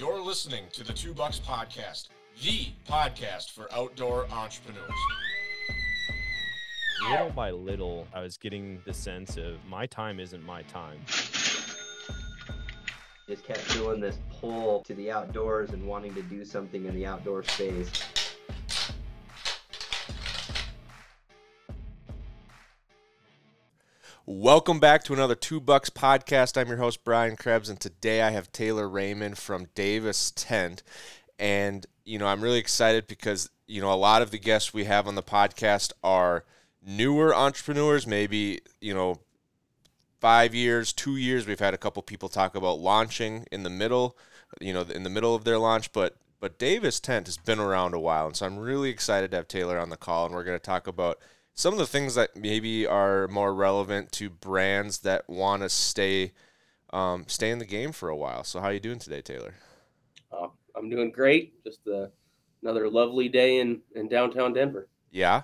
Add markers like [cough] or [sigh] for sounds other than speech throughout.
You're listening to the Two Bucks Podcast, the podcast for outdoor entrepreneurs. Little by little, I was getting the sense of my time isn't my time. Just kept doing this pull to the outdoors and wanting to do something in the outdoor space. Welcome back to another Two Bucks podcast. I'm your host Brian Krebs, and today I have Taylor Rahmann from Davis Tent. And you know, I'm really excited because you know a lot of the guests we have on the podcast are newer entrepreneurs, maybe you know five years, two years. We've had a couple people talk about launching in the middle, you know, in the middle of their launch, but but Davis Tent has been around a while, and so I'm really excited to have Taylor on the call, and we're going to talk about some of the things that maybe are more relevant to brands that want to stay um, stay in the game for a while. So how are you doing today, Taylor? Uh, I'm doing great. Just uh, another lovely day in, in downtown Denver. Yeah.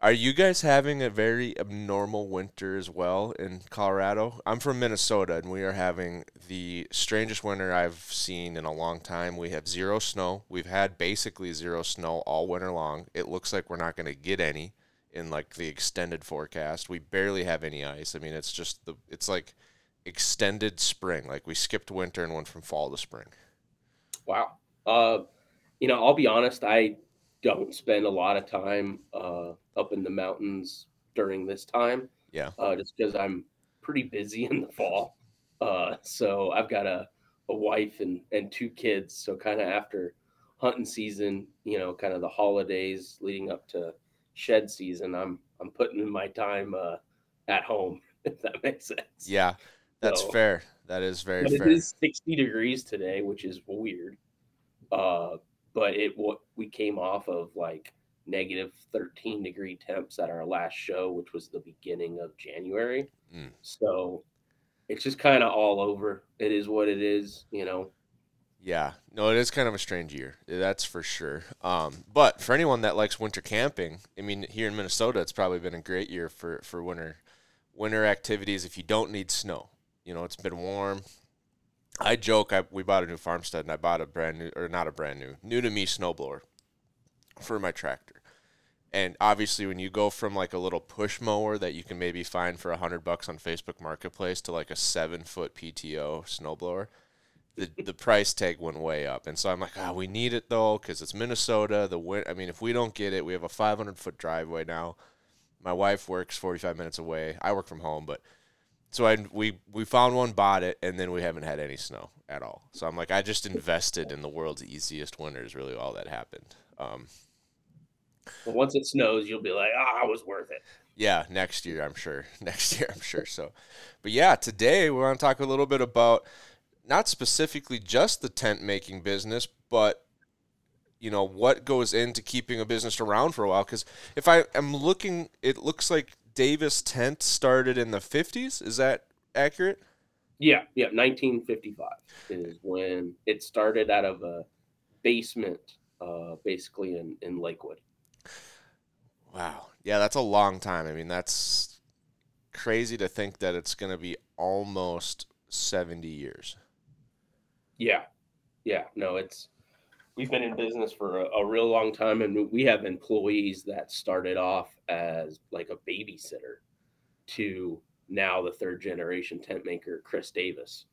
Are you guys having a very abnormal winter as well in Colorado? I'm from Minnesota and we are having the strangest winter I've seen in a long time. We have zero snow. We've had basically zero snow all winter long. It looks like we're not going to get any in like the extended forecast. We barely have any ice. I mean, it's just the it's like extended spring. Like we skipped winter and went from fall to spring. Wow. Uh, you know, I'll be honest. I don't spend a lot of time uh, up in the mountains during this time. Yeah. Uh, just because I'm pretty busy in the fall. Uh, so I've got a, a wife and, and two kids. So kind of after hunting season, you know, kind of the holidays leading up to shed season, I'm I'm putting in my time uh, at home, [laughs] if that makes sense. Yeah, that's So- fair. That is very But fair. it is 60 degrees today, which is weird. Uh, but it what we came off of like negative 13 degree temps at our last show, which was the beginning of January. Mm. So it's just kind of all over. It is what it is, you know. Yeah, no, it is kind of a strange year. That's for sure. Um, but for anyone that likes winter camping, I mean, here in Minnesota, it's probably been a great year for for winter winter activities. If you don't need snow, you know, it's been warm. I joke, I, we bought a new farmstead, and I bought a brand new, or not a brand new, new to me snowblower for my tractor. And obviously, when you go from like a little push mower that you can maybe find for a hundred bucks on Facebook Marketplace to like a seven foot PTO snowblower, the the price tag went way up, and so I'm like, ah, we need it though because it's Minnesota. The win- I mean, if we don't get it, we have a 500 foot driveway now. My wife works 45 minutes away. I work from home, but so I we we found one, bought it, and then we haven't had any snow at all. So I'm like, I just invested in the world's easiest winter. Is really all that happened. Um, But once it snows, you'll be like, ah, it was worth it. yeah, next year I'm sure. [laughs] Next year I'm sure. So, but yeah, today we want to talk a little bit about not specifically just the tent making business, but you know what goes into keeping a business around for a while. Because if I am looking, it looks like Davis Tent started in the 50s. Is that accurate? Yeah, yeah. 1955 is when it started out of a basement, uh, basically in, in Lakewood. Wow. Yeah, that's a long time. I mean, that's crazy to think that it's going to be almost 70 years. Yeah, yeah. No, it's we've been in business for a, a real long time, and we have employees that started off as like a babysitter to now the third generation tent maker, Chris Davis.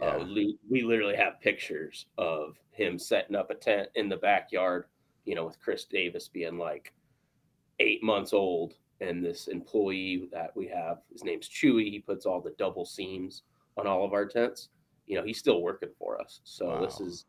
Uh, we, we literally have pictures of him setting up a tent in the backyard, you know, with Chris Davis being like eight months old. And this employee that we have, his name's Chewy. He puts all the double seams on all of our tents. You know, he's still working for us. So this is,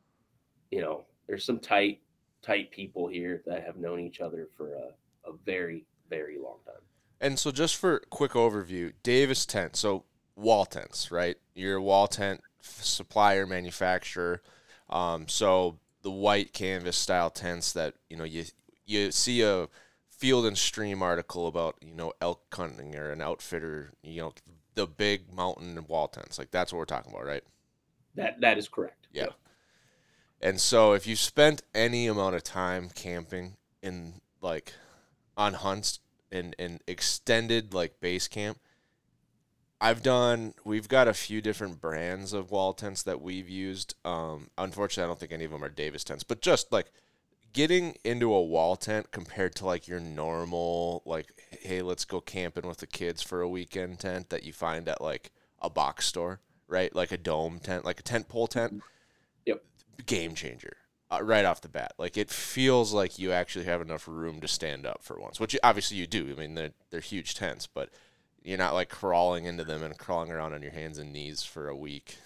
you know, there's some tight, tight people here that have known each other for a, a very, very long time. And so, just for quick overview, Davis Tent. So, wall tents, right? You're a wall tent supplier, manufacturer. Um, so the white canvas style tents that you know you you see a field and stream article about you know elk hunting or an outfitter, you know the big mountain wall tents. Like that's what we're talking about, right? That that is correct. Yeah. And so if you spent any amount of time camping in like on hunts and and extended like base camp, I've done. We've got a few different brands of wall tents that we've used. Um, unfortunately, I don't think any of them are Davis tents, but just like getting into a wall tent compared to like your normal like hey let's go camping with the kids for a weekend tent that you find at like a box store right like a dome tent like a tent pole tent Yep. game changer uh, right off the bat like it feels like you actually have enough room to stand up for once which obviously you do i mean they're, they're huge tents but you're not like crawling into them and crawling around on your hands and knees for a week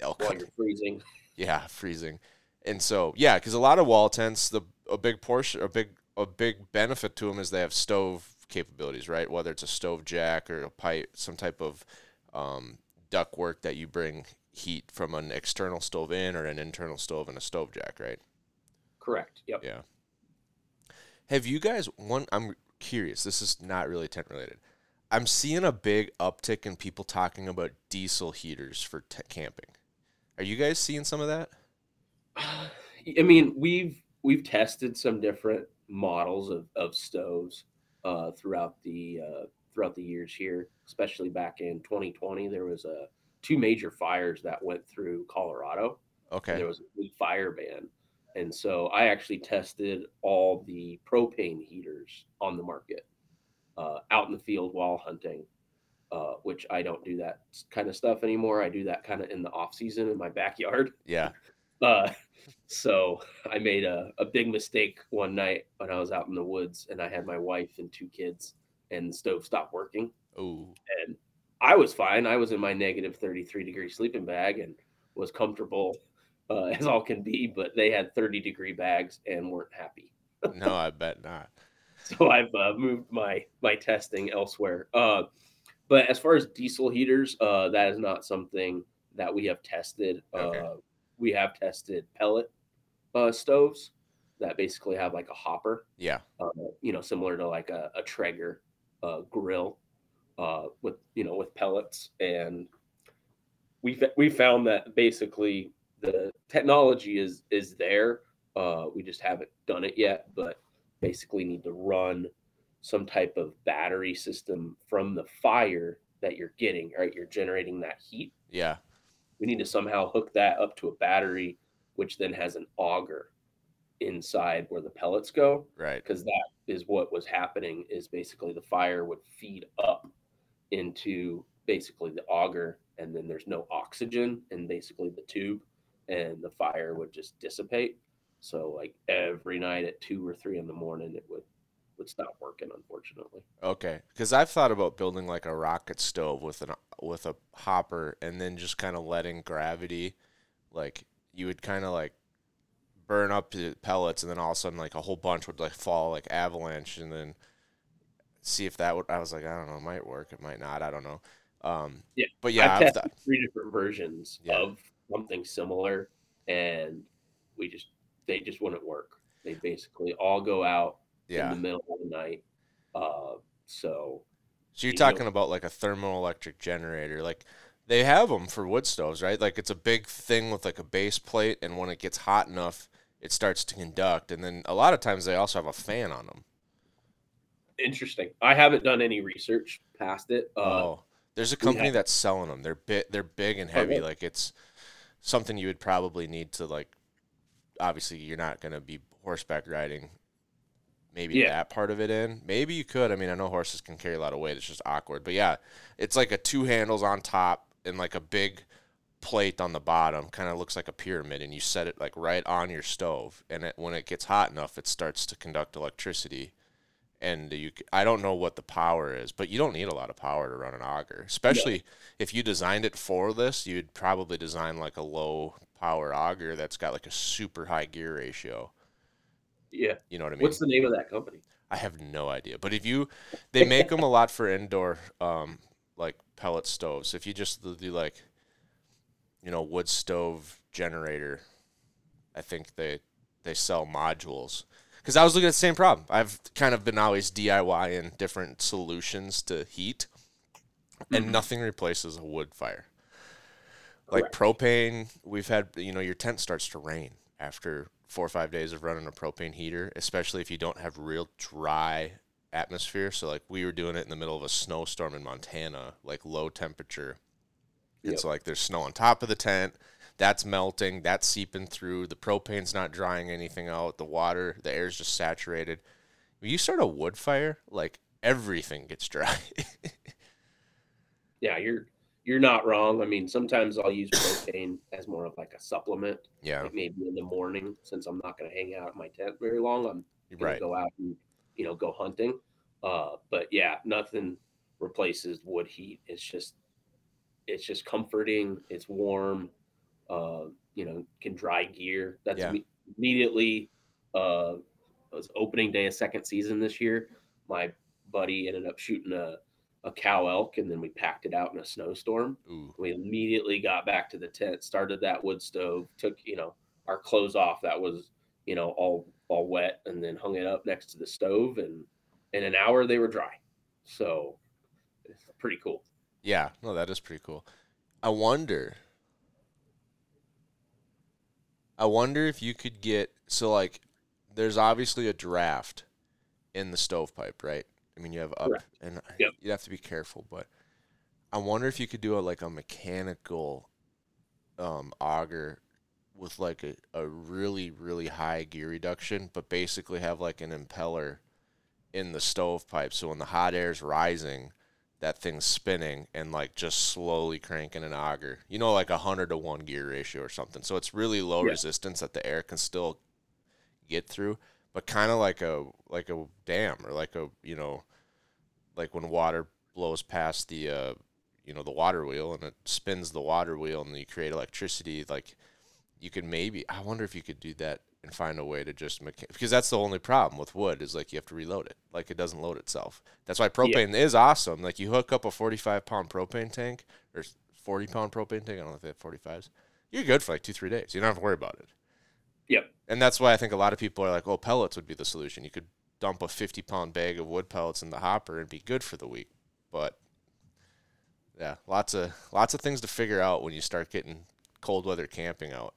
elk While you're freezing. Yeah, freezing. And so, yeah, because a lot of wall tents, the a big portion, a big a big benefit to them is they have stove capabilities, right? Whether it's a stove jack or a pipe, some type of um, duct work that you bring heat from an external stove in or an internal stove and a stove jack, right? Correct. Yep. Yeah. Have you guys one? I'm curious. This is not really tent related. I'm seeing a big uptick in people talking about diesel heaters for t- camping. Are you guys seeing some of that? [sighs] I mean, we've we've tested some different models of, of stoves uh, throughout the uh, throughout the years here, especially back in 2020. There was a two major fires that went through Colorado. Okay. There was a big fire ban, and so I actually tested all the propane heaters on the market uh, out in the field while hunting. Uh, which I don't do that kind of stuff anymore. I do that kind of in the off season in my backyard. Yeah. [laughs] Uh, so I made a, a big mistake one night when I was out in the woods and I had my wife and two kids and the stove stopped working. Ooh. And I was fine. I was in my negative 33 degree sleeping bag and was comfortable uh, [laughs] as all can be, but they had 30 degree bags and weren't happy. [laughs] No, I bet not. So I've uh, moved my my testing elsewhere. Uh, but as far as diesel heaters, uh, that is not something that we have tested. Okay. Uh, we have tested pellet uh, stoves that basically have like a hopper, Yeah. uh, you know, similar to like a, a Traeger uh, grill uh, with you know with pellets, and we we found that basically the technology is is there. Uh, we just haven't done it yet, but basically need to run some type of battery system from the fire that you're getting. Right, you're generating that heat Yeah. we need to somehow hook that up to a battery which then has an auger inside where the pellets go Right. because that is what was happening is basically the fire would feed up into basically the auger and then there's no oxygen in basically the tube and the fire would just dissipate so like every night at two or three in the morning it would would stop working unfortunately Okay. Because I've thought about building like a rocket stove with an with a hopper, and then just kind of letting gravity, like you would kind of like burn up the pellets, and then all of a sudden like a whole bunch would like fall like avalanche, and then see if that would. I was like, I don't know, it might work, it might not, I don't know. Um, Yeah, But yeah, I've three different versions Yeah. of something similar, and we just they just wouldn't work. They basically all go out in the middle of the night. Uh, so So you're you know- talking about like a thermoelectric generator, like they have them for wood stoves, right? Like it's a big thing with like a base plate, and when it gets hot enough, it starts to conduct. And then a lot of times they also have a fan on them. interesting. I haven't done any research past it. Uh, oh, there's a company have- that's selling them. They're big, they're big and heavy. really? Like it's something you would probably need to like. Obviously, you're not gonna be horseback riding. Maybe Yeah. that part of it in. Maybe you could. I mean, I know horses can carry a lot of weight. It's just awkward. But yeah, it's like a two handles on top and like a big plate on the bottom. Kind of looks like a pyramid, and you set it like right on your stove. And it, when it gets hot enough, it starts to conduct electricity. And you, I don't know what the power is, but you don't need a lot of power to run an auger. Especially if you designed it for this, you'd probably design like a low power auger that's got like a super high gear ratio. yeah. You know what I mean? What's the name of that company? I have no idea. But if you, they make them a lot for indoor, um, like pellet stoves. If you just do like, you know, wood stove generator, I think they they sell modules. Because I was looking at the same problem. I've kind of been always DIY DIYing different solutions to heat, and Mhm. nothing replaces a wood fire. Like propane, we've had you know your tent starts to rain after four or five days of running a propane heater, especially if you don't have real dry atmosphere. So like we were doing it in the middle of a snowstorm in Montana, like low temperature. Yep. It's like there's snow on top of the tent. That's melting. That's seeping through. The propane's not drying anything out. The water, the air's just saturated. When you start a wood fire, like everything gets dry. [laughs] Yeah, you're you're not wrong. I mean, sometimes I'll use propane as more of like a supplement, yeah, like maybe in the morning since I'm not going to hang out at my tent very long. I'm gonna go out and you know go hunting. Uh, but yeah, nothing replaces wood heat. It's just it's just comforting. It's warm. Uh, you know, can dry gear. That's Yeah. imme- immediately. Uh, it was opening day of second season this year. My buddy ended up shooting a a cow elk, and then we packed it out in a snowstorm. Ooh, We immediately got back to the tent, started that wood stove, took you know our clothes off that was you know all all wet, and then hung it up next to the stove, and in an hour they were dry. So it's pretty cool. Yeah. No, that is pretty cool. I wonder. I wonder if you could get so like there's obviously a draft in the stovepipe, right? I mean, you have up Correct. and Yep. you'd have to be careful, but I wonder if you could do a like a mechanical um auger with like a, a really really high gear reduction, but basically have like an impeller in the stovepipe so when the hot air is rising, that thing's spinning and like just slowly cranking an auger. You know, like a hundred to one gear ratio or something. So it's really low Yeah. resistance that the air can still get through, but kind of like a like a dam or like a you know, like when water blows past the uh, you know the water wheel and it spins the water wheel and you create electricity. Like you could maybe I wonder if you could do that and find a way to just mecha- because that's the only problem with wood is like you have to reload it. Like it doesn't load itself. That's why propane is awesome. Like you hook up a 45 pound propane tank or 40 pound propane tank i don't know if they have 45s you're good for like two three days. You don't have to worry about it. Yep. and that's why i think a lot of people are like oh pellets would be the solution. You could dump a 50 pound bag of wood pellets in the hopper and be good for the week. But yeah lots of lots of things to figure out when you start getting cold weather camping out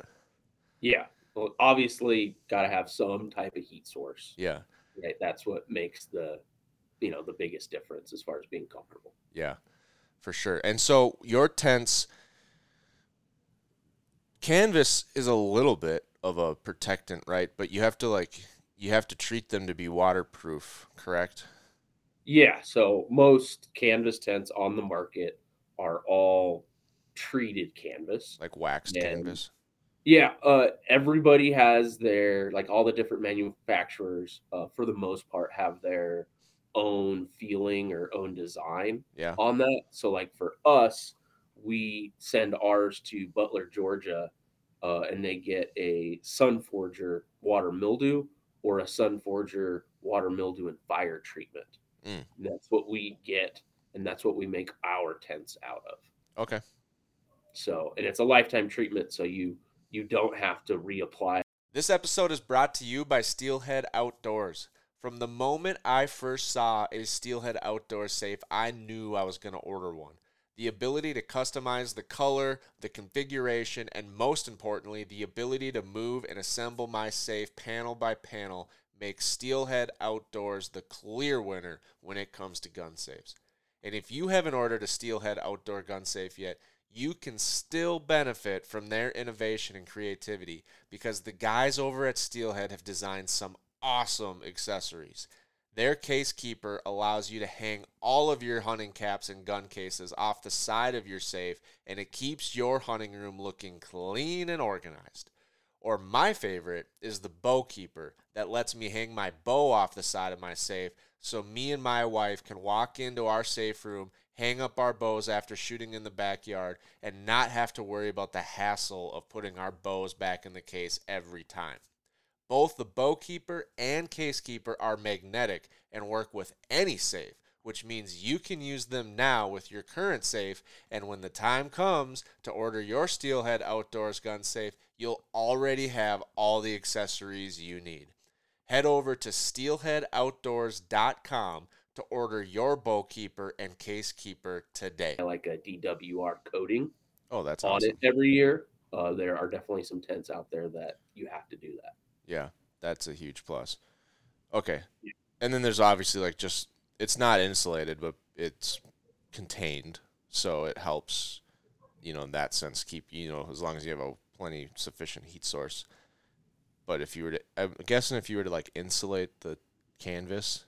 Yeah. Well, obviously, got to have some type of heat source. yeah Right. That's what makes the you know the biggest difference as far as being comfortable. Yeah, for sure. And so your tents, canvas is a little bit of a protectant, right? But you have to like you have to treat them to be waterproof, correct? Yeah. So most canvas tents on the market are all treated canvas. Like waxed canvas. Yeah, uh, everybody has their like all the different manufacturers, uh, for the most part, have their own feeling or own design Yeah. on that. So, like for us, we send ours to Butler, Georgia, uh, and they get a Sunforger water mildew or a Sunforger water mildew and fire treatment. Mm. And that's what we get, and that's what we make our tents out of. Okay. So, and it's a lifetime treatment, so you you don't have to reapply. This episode is brought to you by Steelhead Outdoors. From the moment I first saw a Steelhead Outdoor safe, I knew I was going to order one. The ability to customize the color, the configuration, and most importantly, the ability to move and assemble my safe panel by panel makes Steelhead Outdoors the clear winner when it comes to gun safes. And if you haven't ordered a Steelhead Outdoor gun safe yet, you can still benefit from their innovation and creativity because the guys over at Steelhead have designed some awesome accessories. Their case keeper allows you to hang all of your hunting caps and gun cases off the side of your safe, and it keeps your hunting room looking clean and organized. Or my favorite is the bow keeper that lets me hang my bow off the side of my safe so me and my wife can walk into our safe room, hang up our bows after shooting in the backyard, and not have to worry about the hassle of putting our bows back in the case every time. Both the bow keeper and case keeper are magnetic and work with any safe, which means you can use them now with your current safe. And when the time comes to order your Steelhead Outdoors gun safe, you'll already have all the accessories you need. Head over to steelheadoutdoors.com to order your bow keeper and case keeper today. like a DWR coating Oh, that's on awesome. it every year. Uh, there are definitely some tents out there that you have to do that. Yeah, that's a huge plus. Okay. and then there's obviously like just it's not insulated, but it's contained, so it helps, you know, in that sense keep you know as long as you have a plenty sufficient heat source. But if you were to, I'm guessing if you were to like insulate the canvas,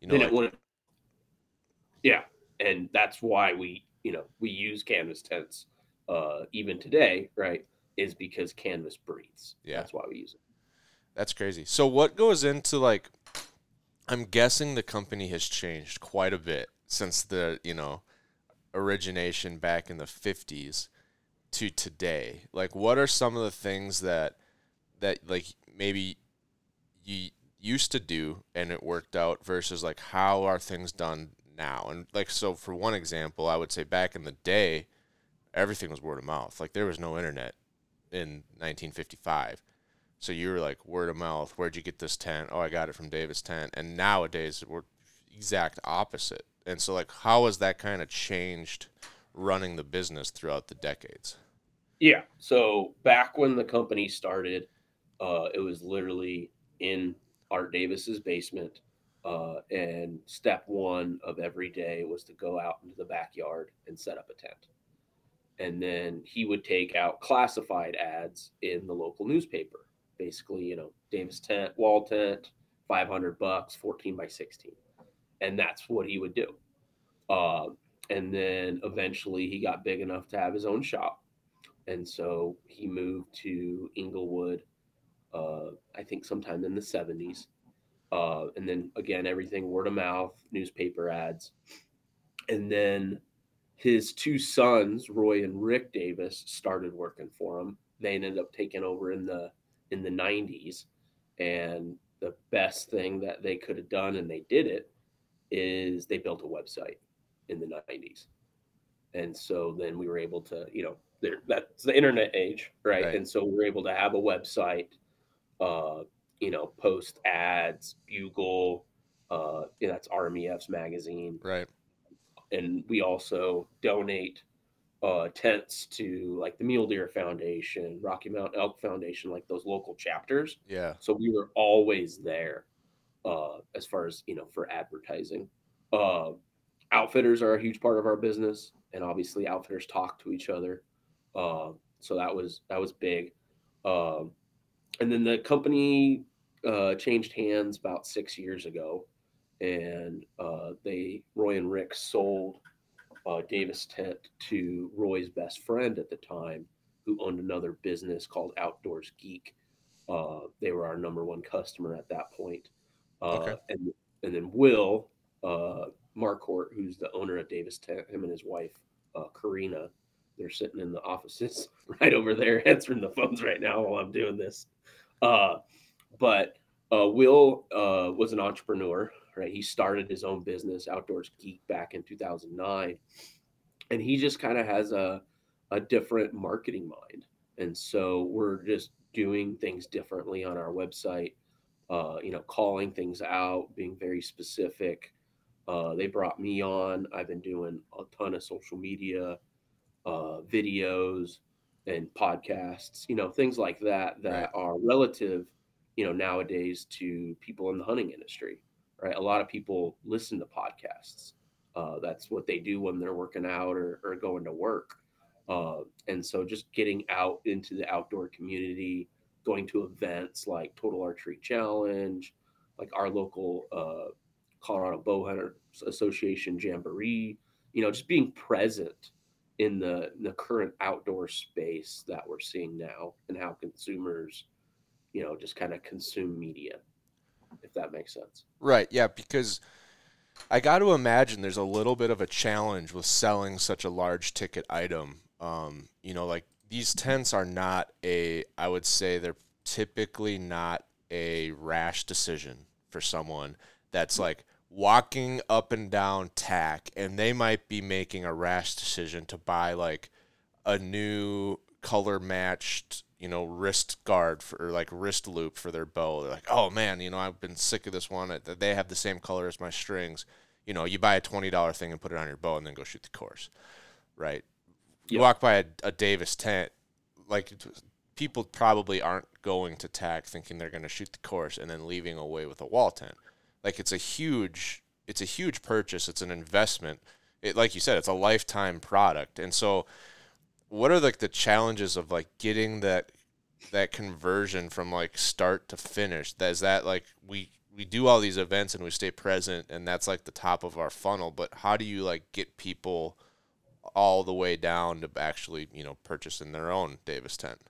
you know, then like, it. Yeah, and that's why we, you know, we use canvas tents uh, even today, right? Is because canvas breathes. Yeah. that's why we use it. That's crazy. So what goes into like I'm guessing the company has changed quite a bit since the, you know, origination back in the 50s to today. Like what are some of the things that that like maybe you used to do and it worked out versus like how are things done now? And like so for one example, I would say back in the day everything was word of mouth. Like there was no internet in 1955. So you were like word of mouth. Where'd you get this tent? Oh, I got it from Davis Tent. And nowadays we're exact opposite. And so like how has that kind of changed running the business throughout the decades? Yeah. So back when the company started, uh, it was literally in Art Davis's basement. Uh, and step one of every day was to go out into the backyard and set up a tent. And then he would take out classified ads in the local newspaper. Basically, you know, Davis tent, wall tent, 500 bucks, 14 by 16. And that's what he would do. Uh, and then eventually he got big enough to have his own shop and so he moved to Englewood, uh, I think sometime in the 70s. Uh, and then again, everything word of mouth, newspaper ads. And then his two sons, Roy and Rick Davis, started working for him. They ended up taking over in the in the 90s. And the best thing that they could have done, and they did it, is they built a website in the 90s. And so then we were able to, you know, there that's the internet age, right? Right. And so we're able to have a website, uh, you know, post ads, Bugle, uh, yeah, that's RMEF's magazine, Right. and we also donate uh, tents to like the Mule Deer Foundation, Rocky Mountain Elk Foundation, like those local chapters. Yeah. So we were always there uh, as far as you know for advertising. Uh, outfitters are a huge part of our business, and obviously outfitters talk to each other. Uh, so that was that was big. Um, and then the company uh, changed hands about six years ago, and uh, they Roy and Rick sold uh, Davis Tent to Roy's best friend at the time, who owned another business called Outdoors Geek. Uh, they were our number one customer at that point. Uh, Okay. And and then Will uh, Marcourt, who's the owner of Davis Tent, him and his wife uh, Karina, they're sitting in the offices [laughs] right over there [laughs] answering the phones right now while I'm doing this. Uh, but uh, Will uh, was an entrepreneur, right? He started his own business, Outdoors Geek, back in 2009, and he just kind of has a a different marketing mind, and so we're just doing things differently on our website. Uh, you know, calling things out, being very specific. Uh, they brought me on. I've been doing a ton of social media, uh, videos, and podcasts. You know, things like that that are relative. You know, nowadays to people in the hunting industry, right? A lot of people listen to podcasts. Uh, that's what they do when they're working out or, or going to work. Uh, and so just getting out into the outdoor community, going to events like Total Archery Challenge, like our local uh, Colorado Bowhunter Association Jamboree, you know, just being present in the the current outdoor space that we're seeing now and how consumers, you know, just kind of consume media, if that makes sense. Right. Yeah. Because I got to imagine there's a little bit of a challenge with selling such a large ticket item. Um, you know, like these tents are not a, I would say they're typically not a rash decision for someone that's like walking up and down TAC and they might be making a rash decision to buy like a new color matched you know wrist guard for or like wrist loop for their bow. They're like oh man you know i've been sick of this one. That they have the same color as my strings. You know you buy a $20 thing and put it on your bow and then go shoot the course right? You walk by a, a davis tent like people probably aren't going to TAC thinking they're going to shoot the course and then leaving away with a wall tent like it's a huge it's a huge purchase. It's an investment. It like you said, it's a lifetime product. And so what are like the challenges of like getting that that conversion from like start to finish? That is that like we we do all these events and we stay present and that's like the top of our funnel, but how do you like get people all the way down to actually, you know, purchasing their own Davis tent?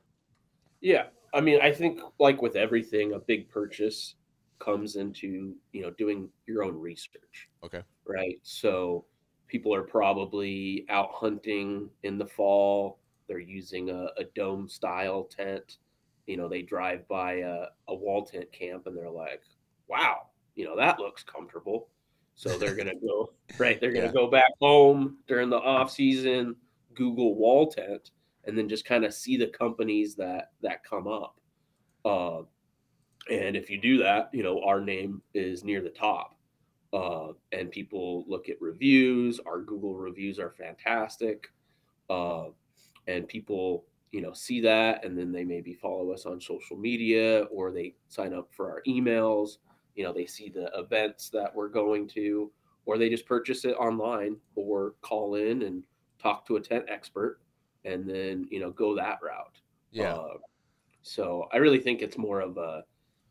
Yeah. I mean, I think like with everything, a big purchase comes into, you know, doing your own research. Okay. Right. So people are probably out hunting in the fall. They're using a, a dome style tent. You know, they drive by a, a wall tent camp and they're like, wow, you know, that looks comfortable. So they're going to go, [laughs] right. They're going to Yeah. go back home during the off season, Google wall tent, and then just kind of see the companies that, that come up. Uh, and if you do that, you know, our name is near the top. Uh, and people look at reviews. Our Google reviews are fantastic. Uh, and people, you know, see that and then they maybe follow us on social media or they sign up for our emails. You know, they see the events that we're going to, or they just purchase it online or call in and talk to a tent expert and then, you know, go that route. Yeah. Uh, so I really think it's more of a,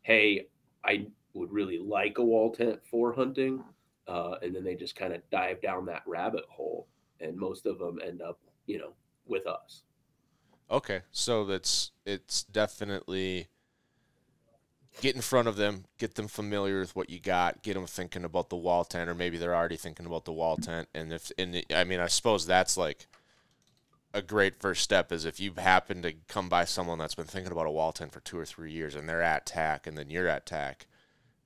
hey, I would really like a wall tent for hunting, uh, and then they just kind of dive down that rabbit hole, and most of them end up, you know, with us. Okay, so that's it's definitely get in front of them, get them familiar with what you got, get them thinking about the wall tent, or maybe they're already thinking about the wall tent. And if, and I mean, I suppose that's like a great first step is if you happen to come by someone that's been thinking about a wall tent for two or three years, and they're at TAC, and then you're at TAC,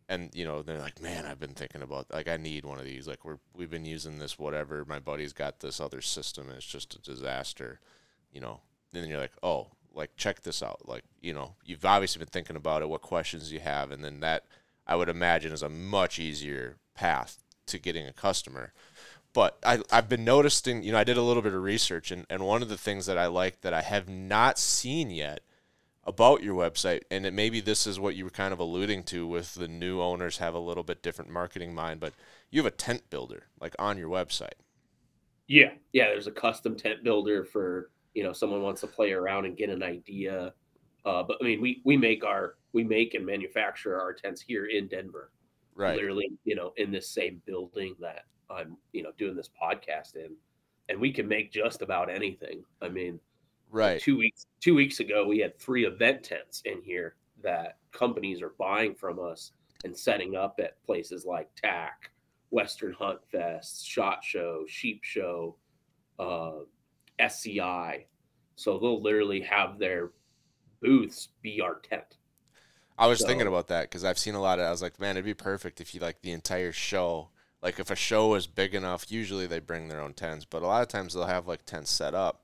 and you know they're like, man, I've been thinking about like I need one of these. Like we're we've been using this whatever. My buddy's got this other system, and it's just a disaster. You know, and then you're like, oh, like check this out. Like, you know, you've obviously been thinking about it, what questions you have, and then that I would imagine is a much easier path to getting a customer. But I, I've been noticing, you know, I did a little bit of research, and, and one of the things that I like that I have not seen yet about your website, and it, maybe this is what you were kind of alluding to with the new owners have a little bit different marketing mind, but you have a tent builder like on your website. Yeah, yeah. There's a custom tent builder for you know someone wants to play around and get an idea. Uh, but I mean, we we make our we make and manufacture our tents here in Denver. Right. literally, you know, in this same building that I'm, you know, doing this podcast in, and we can make just about anything. I mean, Right. two weeks two weeks ago, we had three event tents in here that companies are buying from us and setting up at places like TAC, Western Hunt Fest, Shot Show, Sheep Show, uh, SCI. So they'll literally have their booths be our tent. I was thinking about that because I've seen a lot of. I was like, man, it'd be perfect if you like the entire show. Like if a show is big enough, usually they bring their own tents, but a lot of times they'll have like tents set up.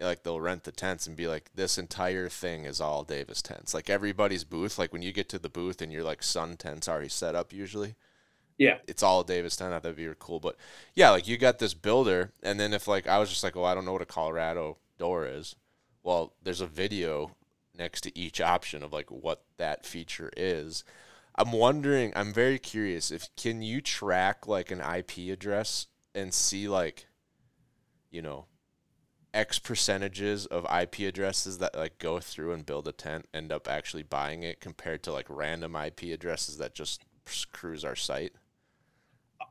Like they'll rent the tents and be like, this entire thing is all Davis tents. Like everybody's booth. Like when you get to the booth and your like sun tents already set up, usually Yeah. it's all Davis tent. I thought that'd be cool, but yeah, like you got this builder, and then if like I was just like, oh, I don't know what a Colorado door is. Well, there's a video next to each option of like what that feature is. I'm wondering, I'm very curious if can you track like an IP address and see like you know X percentages of IP addresses that like go through and build a tent end up actually buying it compared to like random IP addresses that just cruise our site.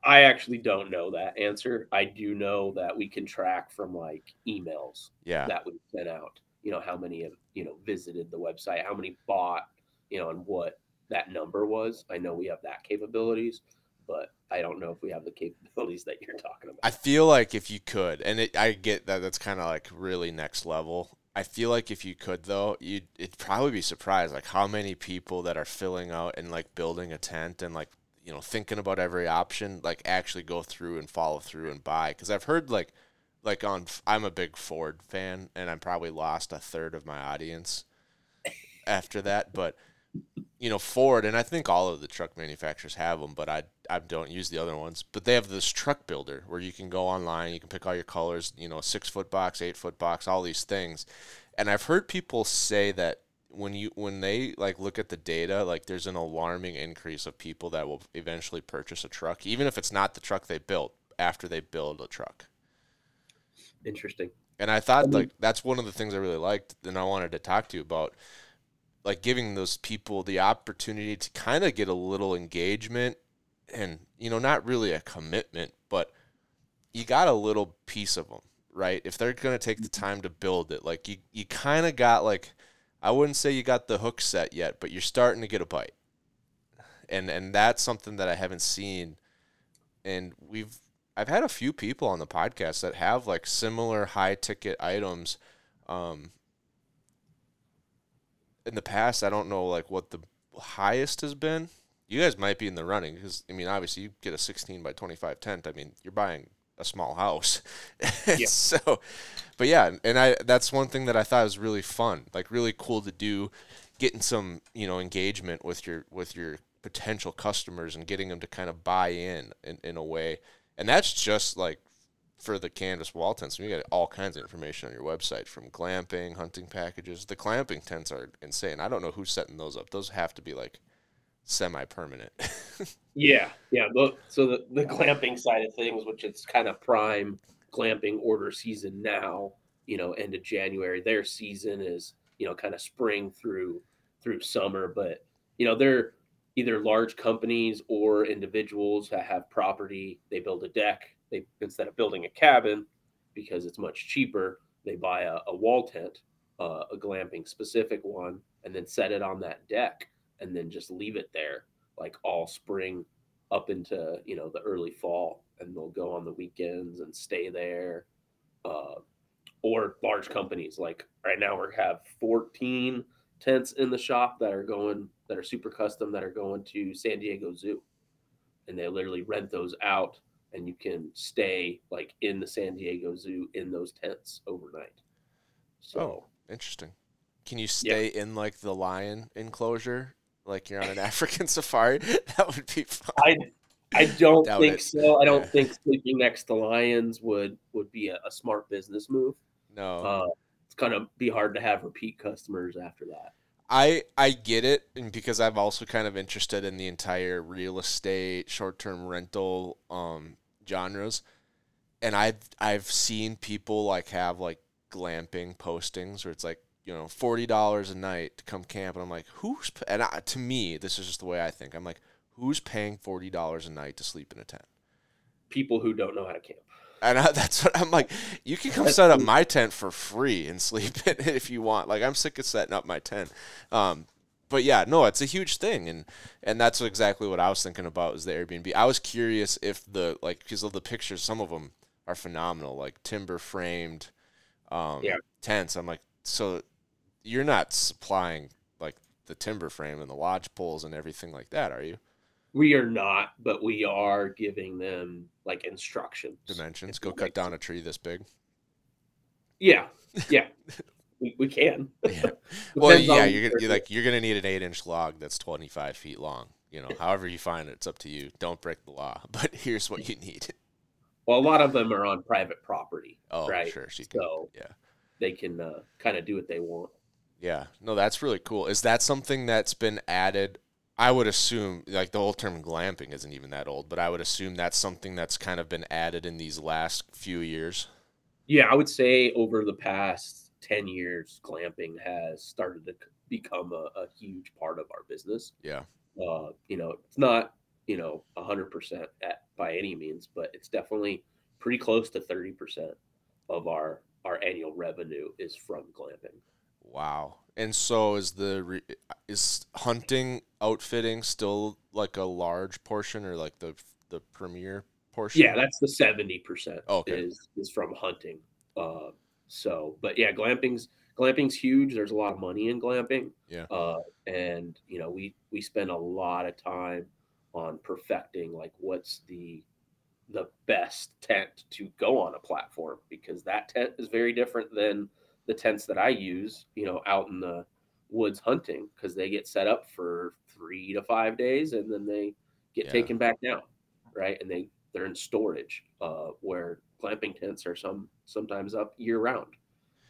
I actually don't know that answer. I do know that we can track from like emails Yeah. that we sent out. You know how many have you know visited the website, how many bought, you know, and what that number was. I know we have that capabilities, but I don't know if we have the capabilities that you're talking about. I feel like if you could, and it, I get that that's kind of like really next level. I feel like if you could though, you'd it'd probably be surprised like how many people that are filling out and like building a tent and like you know thinking about every option like actually go through and follow through and buy because I've heard like like on I'm a big Ford fan and I'm probably lost a third of my audience after that, but you know Ford and I think all of the truck manufacturers have them, but I I don't use the other ones. But they have this truck builder where you can go online, you can pick all your colors, you know, six foot box, eight foot box, all these things. And I've heard people say that when you when they like look at the data, like there's an alarming increase of people that will eventually purchase a truck, even if it's not the truck they built after they build a truck. Interesting. And I thought Mhm. like that's one of the things I really liked and I wanted to talk to you about like giving those people the opportunity to kind of get a little engagement and you know not really a commitment but you got a little piece of them right if they're going to take the time to build it like you you kind of got like I wouldn't say you got the hook set yet but you're starting to get a bite and and that's something that I haven't seen and we've I've had a few people on the podcast that have like similar high ticket items. Um, in the past, I don't know like what the highest has been. You guys might be in the running because I mean, obviously, you get a 16 by 25 tent. I mean, you're buying a small house. [laughs] Yeah. so, but yeah, and I that's one thing that I thought was really fun, like really cool to do, getting some you know engagement with your with your potential customers and getting them to kind of buy in in, in a way and that's just like for the canvas wall tents. And you get all kinds of information on your website from glamping, hunting packages. The glamping tents are insane. I don't know who's setting those up. Those have to be like semi-permanent. [laughs] Yeah, yeah. So the, the glamping side of things, which it's kind of prime glamping order season now, you know, end of January. Their season is, you know, kind of spring through through summer, but you know, they're either large companies or individuals that have property. They build a deck. They instead of building a cabin because it's much cheaper, they buy a, a wall tent, uh, a glamping specific one, and then set it on that deck, and then just leave it there like all spring up into you know the early fall and they'll go on the weekends and stay there uh, or large companies like right now we have 14 tents in the shop that are going that are super custom that are going to san diego zoo and they literally rent those out and you can stay like in the san diego zoo in those tents overnight so Oh. Interesting. Can you stay in like the lion enclosure, like you're on an [laughs] African safari? [laughs] That would be fun. I I don't Doubt think it. so. I don't Yeah. think sleeping next to lions would would be a, a smart business move. No. Uh, it's gonna be hard to have repeat customers after that. I I get it, and because I'm also kind of interested in the entire real estate, short term rental um genres, and I've I've seen people like have like glamping postings where it's like you know forty dollars a night to come camp, and I'm like, who's and I, to me this is just the way I think. I'm like, who's paying forty dollars a night to sleep in a tent? People who don't know how to camp. And I, [laughs] that's what I'm like. You can come set up my tent for free and sleep [laughs] in it if you want. Like I'm sick of setting up my tent. Um, but yeah, no, it's a huge thing, and and that's exactly what I was thinking about is the Airbnb. I was curious if the like because of the pictures, some of them are phenomenal, like timber framed um, Yeah. tents. I'm like, so you're not supplying like the timber frame and the lodge poles and everything like that, are you? We are not, but we are giving them like instructions. Dimensions. Go cut down a tree this big. Yeah, yeah. [laughs] we, we can. Yeah. [laughs] Well, yeah, you're gonna you're like you're gonna need an eight inch log that's 25 feet long. You know, however you find it, it's up to you. Don't break the law. [laughs] But here's what you need. Well, a lot of them are on private property, Oh, right? sure. So you can, So yeah. they can uh, kind of do what they want. yeah. No, that's really cool. Is that something that's been added? I would assume, like the whole term glamping isn't even that old, but I would assume that's something that's kind of been added in these last few years. Yeah, I would say over the past 10 years, glamping has started to become a, a huge part of our business. Yeah. Uh, you know, it's not, you know, 100% at, by any means, but it's definitely pretty close to 30% of our, our annual revenue is from glamping. Wow. And so is the re- is hunting outfitting still like a large portion or like the the premier portion? Yeah, that's the 70% Okay. is, is from hunting. Uh, so, but yeah, glamping's, glamping's huge. There's a lot of money in glamping. Yeah. Uh, and you know, we, we spend a lot of time on perfecting like what's the, the best tent to go on a platform because that tent is very different than the tents that I use, you know, out in the woods hunting because they get set up for three to five days and then they get Yeah. taken back down, right? And they they're in storage, uh, where glamping tents are some sometimes up year round.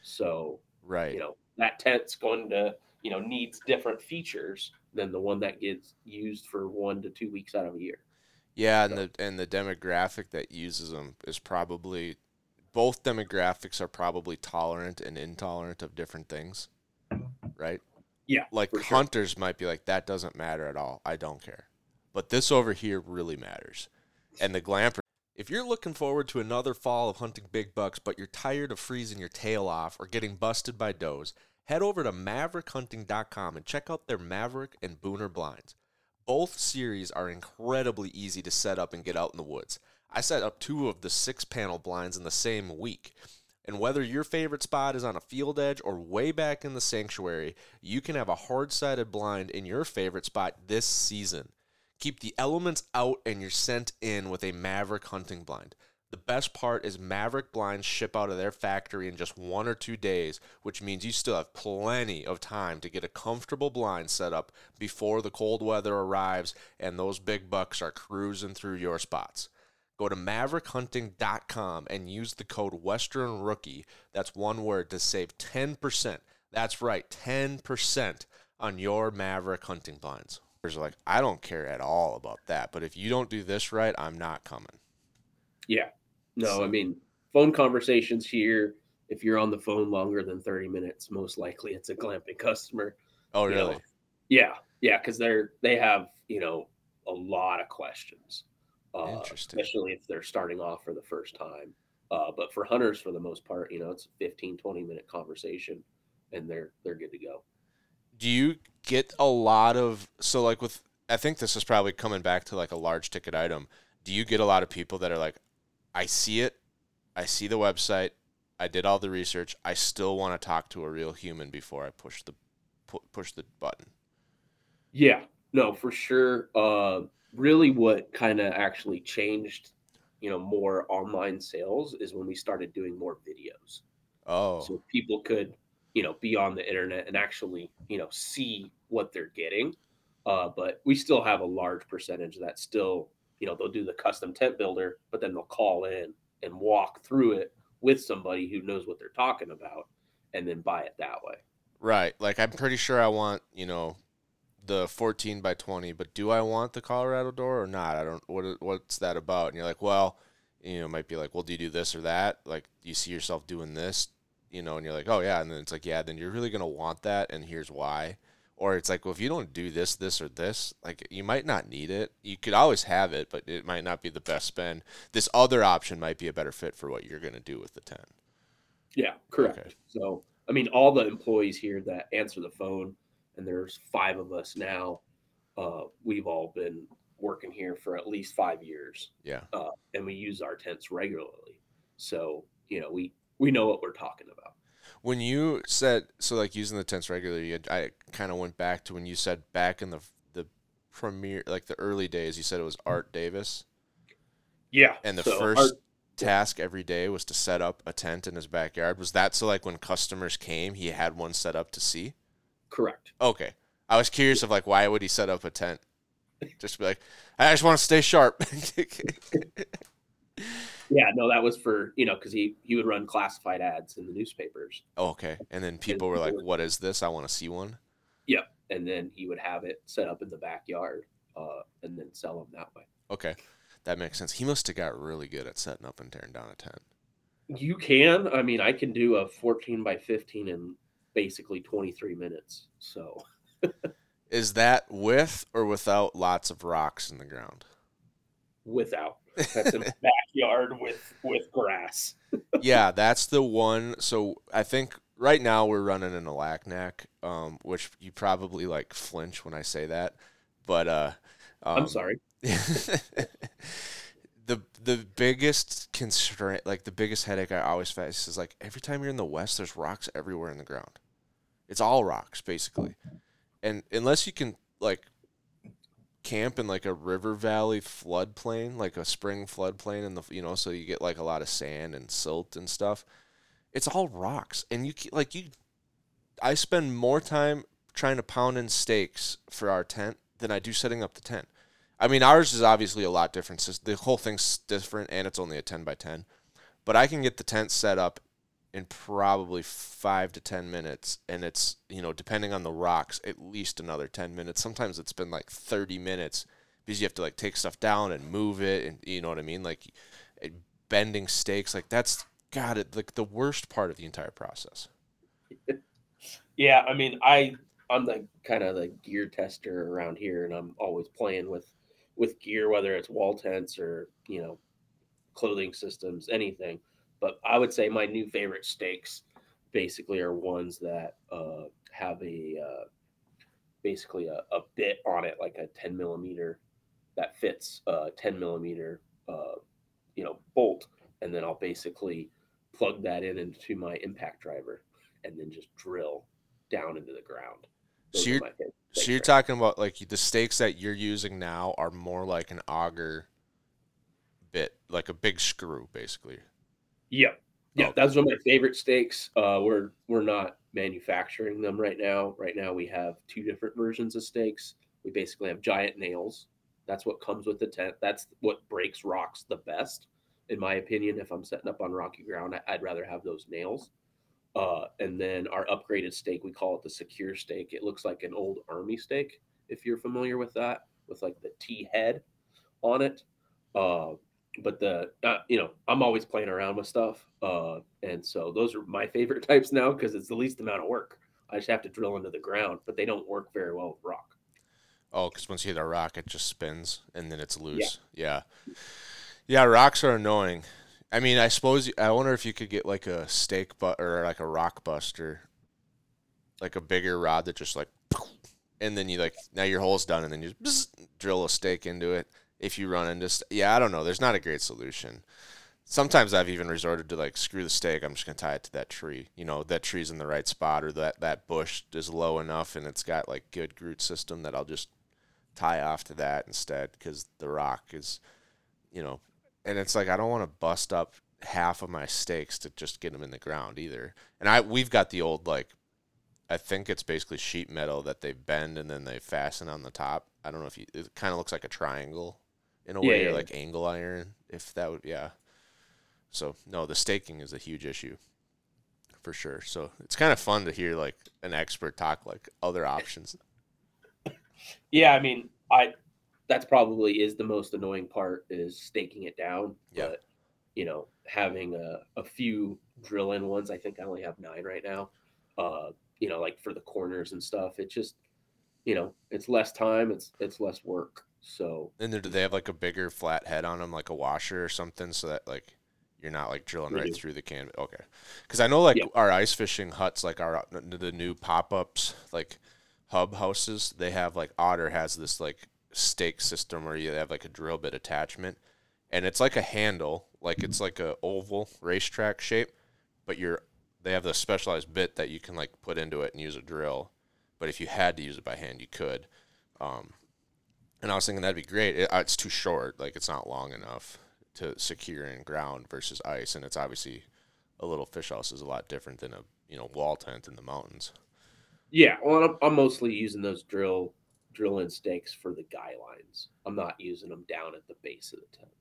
So Right. you know that tent's going to you know needs different features than the one that gets used for one to two weeks out of a year. Yeah, and the and the demographic that uses them is probably both demographics are probably tolerant and intolerant of different things, right? Yeah, Like for sure. hunters might be like that doesn't matter at all. I don't care. But this over here really matters. And the glamper if you're looking forward to another fall of hunting big bucks, but you're tired of freezing your tail off or getting busted by does, head over to maverickhunting.com and check out their Maverick and Booner blinds. Both series are incredibly easy to set up and get out in the woods. I set up two of the six panel blinds in the same week. And whether your favorite spot is on a field edge or way back in the sanctuary, you can have a hard sided blind in your favorite spot this season. Keep the elements out and you're sent in with a Maverick hunting blind. The best part is Maverick blinds ship out of their factory in just one or two days, which means you still have plenty of time to get a comfortable blind set up before the cold weather arrives and those big bucks are cruising through your spots. Go to maverickhunting.com and use the code Western Rookie. That's one word to save 10%. That's right, 10% on your Maverick hunting blinds. Are like, I don't care at all about that, but if you don't do this right, I'm not coming. Yeah. No, I mean, phone conversations here, if you're on the phone longer than 30 minutes, most likely it's a glamping customer. Oh, you know. really? Yeah. Yeah. Cause they're, they have, you know, a lot of questions, uh, especially if they're starting off for the first time. Uh, but for hunters, for the most part, you know, it's a 15, 20 minute conversation and they're, they're good to go. do you get a lot of so like with I think this is probably coming back to like a large ticket item. Do you get a lot of people that are like, I see it, I see the website, I did all the research, I still want to talk to a real human before I push the pu- push the button. Yeah, no, for sure. Uh, really, what kind of actually changed, you know, more online sales is when we started doing more videos, Oh, so people could, you know, be on the internet and actually, you know, see what they're getting. Uh, but we still have a large percentage that still, you know, they'll do the custom tent builder, but then they'll call in and walk through it with somebody who knows what they're talking about, and then buy it that way. right. Like I'm pretty sure I want you know the 14 by 20, but do I want the Colorado door or not? I don't. What what's that about? And you're like, well, you know, it might be like, well, do you do this or that? Like, do you see yourself doing this? You know, and you're like, oh yeah, and then it's like, yeah, then you're really gonna want that, and here's why. Or it's like, well, if you don't do this, this, or this, like you might not need it. You could always have it, but it might not be the best spend. This other option might be a better fit for what you're gonna do with the tent. Yeah, correct. Okay. So, I mean, all the employees here that answer the phone, and there's five of us now, uh, we've all been working here for at least five years, Yeah. uh, and we use our tents regularly. So, you know, we we know what we're talking about. When you said so, like using the tents regularly, I- kind of went back to when you said back in the the premiere, like the early days. You said it was Art Davis, Yeah, and the so first our- task every day was to set up a tent in his backyard. Was that so? Like when customers came, he had one set up to see. Correct. Okay, I was curious of like why would he set up a tent? Just be like, I just want to stay sharp. [laughs] Yeah, no, that was for you know because he he would run classified ads in the newspapers, okay, and then people were like, "What is this? I want to see one." Yep, and then he would have it set up in the backyard, uh, and then sell them that way. Okay, that makes sense. He must have got really good at setting up and tearing down a tent. You can. I mean, I can do a 14 by 15 in basically 23 minutes. So [laughs] Is that with or without lots of rocks in the ground? without [laughs] that's in the backyard with with grass. [laughs] yeah, that's the one. So I think right now we're running an Alaknak, um, which you probably like flinch when I say that, but uh, um, I'm sorry. The the biggest constraint, like the biggest headache I always face is like every time you're in the west, there's rocks everywhere in the ground. It's all rocks basically, and unless you can like camp in like a river valley floodplain, like a spring floodplain, in the you know, so you get like a lot of sand and silt and stuff. It's all rocks, and you like you. I spend more time trying to pound in stakes for our tent than I do setting up the tent. I mean, ours is obviously a lot different. So the whole thing's different, and it's only a ten by ten. But I can get the tent set up in probably five to ten minutes, and it's you know depending on the rocks, at least another ten minutes. Sometimes it's been like thirty minutes because you have to like take stuff down and move it, and you know what I mean, like it, bending stakes. Like that's got it like the worst part of the entire process. [laughs] Yeah, I mean, I I'm the kind of the gear tester around here, and I'm always playing with with gear, whether it's wall tents or you know clothing systems, anything. But I would say my new favorite stakes basically are ones that uh, have a uh, basically a, a bit on it, like a 10 millimeter that fits a 10 millimeter uh, you know bolt, and then I'll basically plug that in into my impact driver, and then just drill down into the ground. Those So you're- So you're talking about like the stakes that you're using now are more like an auger bit, like a big screw, basically. Yeah, yeah, Oh. that's one of my favorite stakes. Uh, we're we're not manufacturing them right now. Right now, we have two different versions of stakes. We basically have giant nails. That's what comes with the tent. That's what breaks rocks the best, in my opinion. If I'm setting up on rocky ground, I'd rather have those nails. Uh, and then our upgraded stake, we call it the secure stake. It looks like an old army stake, if you're familiar with that, with like the T head on it. Uh, but the uh, you know i'm always playing around with stuff uh and so those are my favorite [laughs] types now because it's the least amount of work i just have to drill into the ground but they don't work very well with rock Oh, because once you hit a rock, it just spins and then it's loose. Yeah. yeah. rocks are annoying. I mean, I suppose I wonder if you could get like a stake but or like a rock buster, like a bigger rod that just like, [laughs] and then you like now your hole's done, and then you [laughs] drill a stake into it. If you run into, st- yeah, I don't know. There's not a great solution. Sometimes I've even resorted to like screw the stake. I'm just gonna tie it to that tree. You know, that tree's in the right spot, or that that bush is low enough, and it's got like good root system that I'll just tie off to that instead because the rock is, you know, and it's like I don't want to bust up half of my stakes to just get them in the ground either. And I we've got the old like, I think it's basically sheet metal that they bend and then they fasten on the top. I don't know if you. It kind of looks like a triangle in a Yeah, way, yeah, or yeah. like angle iron. If that would, yeah. So no, the staking is a huge issue. For sure. So it's kind of fun to hear like an expert talk like other options. yeah i mean i that's probably is the most annoying part is staking it down Yeah. but you know having a, a few drill in ones i think i only have nine right now uh you know like for the corners and stuff it just you know it's less time it's it's less work so And do they have like a bigger flat head on them, like a washer or something, so that like you're not like drilling right do. through the canvas. Okay, because I know like Yeah. our ice fishing huts, like our the new pop ups, like hub houses, they have like Otter has this like stake system where you have like a drill bit attachment, and it's like a handle, like it's like a oval racetrack shape, but you're they have the specialized bit that you can like put into it and use a drill, but if you had to use it by hand, you could. Um, and I was thinking that'd be great. It, uh, it's too short, like it's not long enough to secure in ground versus ice, and it's obviously a little fish house is a lot different than a you know wall tent in the mountains. Yeah, well, I'm, I'm mostly using those drill drill in stakes for the guy lines. I'm not using them down at the base of the tent.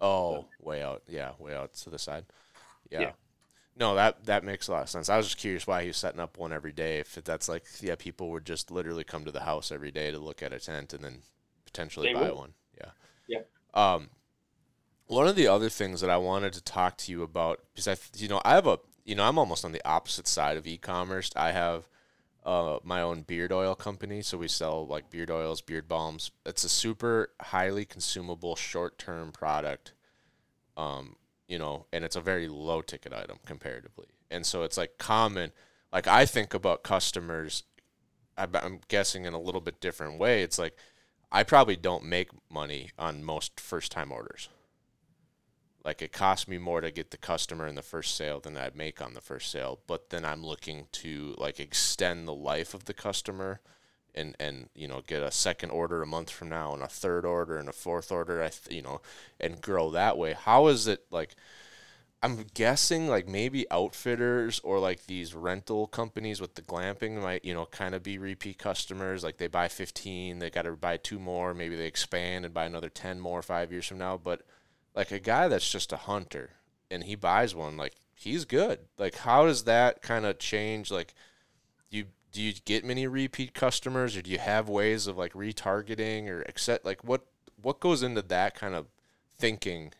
Oh, way out, yeah, way out to the side. Yeah. Yeah. No, that that makes a lot of sense. I was just curious why he was setting up one every day. If that's like, yeah, people would just literally come to the house every day to look at a tent and then potentially They buy would. one. Yeah. Yeah. Um, one of the other things that I wanted to talk to you about because I, you know, I have a, you know, I'm almost on the opposite side of e-commerce. I have uh, my own beard oil company, so we sell like beard oils, beard balms. It's a super highly consumable short-term product. Um, you know, and it's a very low ticket item comparatively. And so it's like common, like I think about customers, I'm guessing in a little bit different way. It's like I probably don't make money on most first time orders. Like it costs me more to get the customer in the first sale than I'd make on the first sale, but then I'm looking to like extend the life of the customer and and you know get a second order a month from now and a third order and a fourth order I th- you know and grow that way. How is it like I'm guessing like maybe outfitters or like these rental companies with the glamping might, you know, kind of be repeat customers. Like they buy 15, they got to buy two more, maybe they expand and buy another 10 more 5 years from now, but like a guy that's just a hunter and he buys one like he's good. Like, how does that kind of change? Like, you do you get many repeat customers, or do you have ways of like retargeting or accept like what what goes into that kind of thinking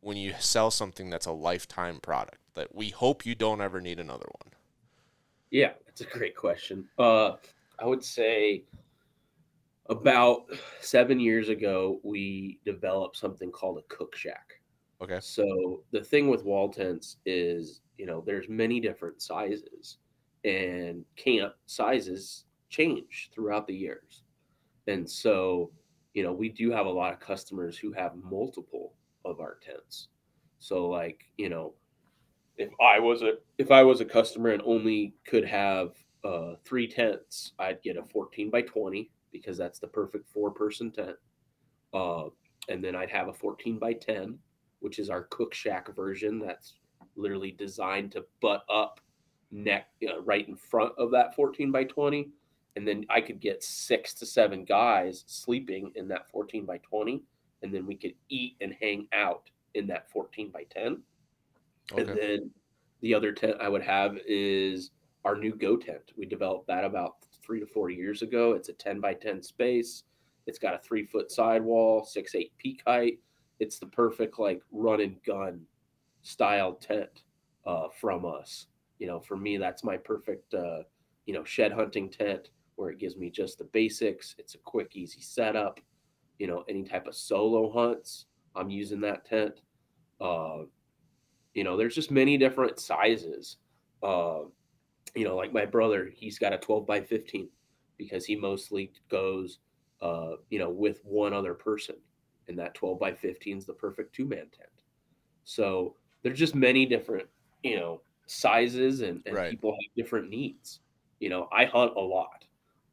when you sell something that's a lifetime product that we hope you don't ever need another one? Yeah, that's a great question. Uh, I would say about seven years ago, we developed something called a cook shack. Okay. So the thing with wall tents is, you know, there's many different sizes, and camp sizes change throughout the years. And so, you know, we do have a lot of customers who have multiple of our tents. So like, you know, if I was a if I was a customer and only could have uh, three tents, I'd get a 14 by 20 because that's the perfect four person tent. Uh, and then I'd have a 14 by 10, which is our cook shack version. That's literally designed to butt up neck uh, right in front of that 14 by 20. And then I could get six to seven guys sleeping in that 14 by 20. And then we could eat and hang out in that 14 by 10. Okay. And then the other tent I would have is our new Go tent. We developed that about three to four years ago. It's a 10 by 10 space. It's got a three foot sidewall, six, eight peak height. It's the perfect like run and gun style tent uh, from us. You know, for me, that's my perfect, uh, you know, shed hunting tent where it gives me just the basics. It's a quick, easy setup. You know, any type of solo hunts, I'm using that tent. Uh, you know, there's just many different sizes. Uh, you know, like my brother, he's got a 12 by 15 because he mostly goes, uh, you know, with one other person. And that 12 by 15 is the perfect two man tent. So there's just many different, you know, sizes and, and Right. people have different needs. You know, I hunt a lot.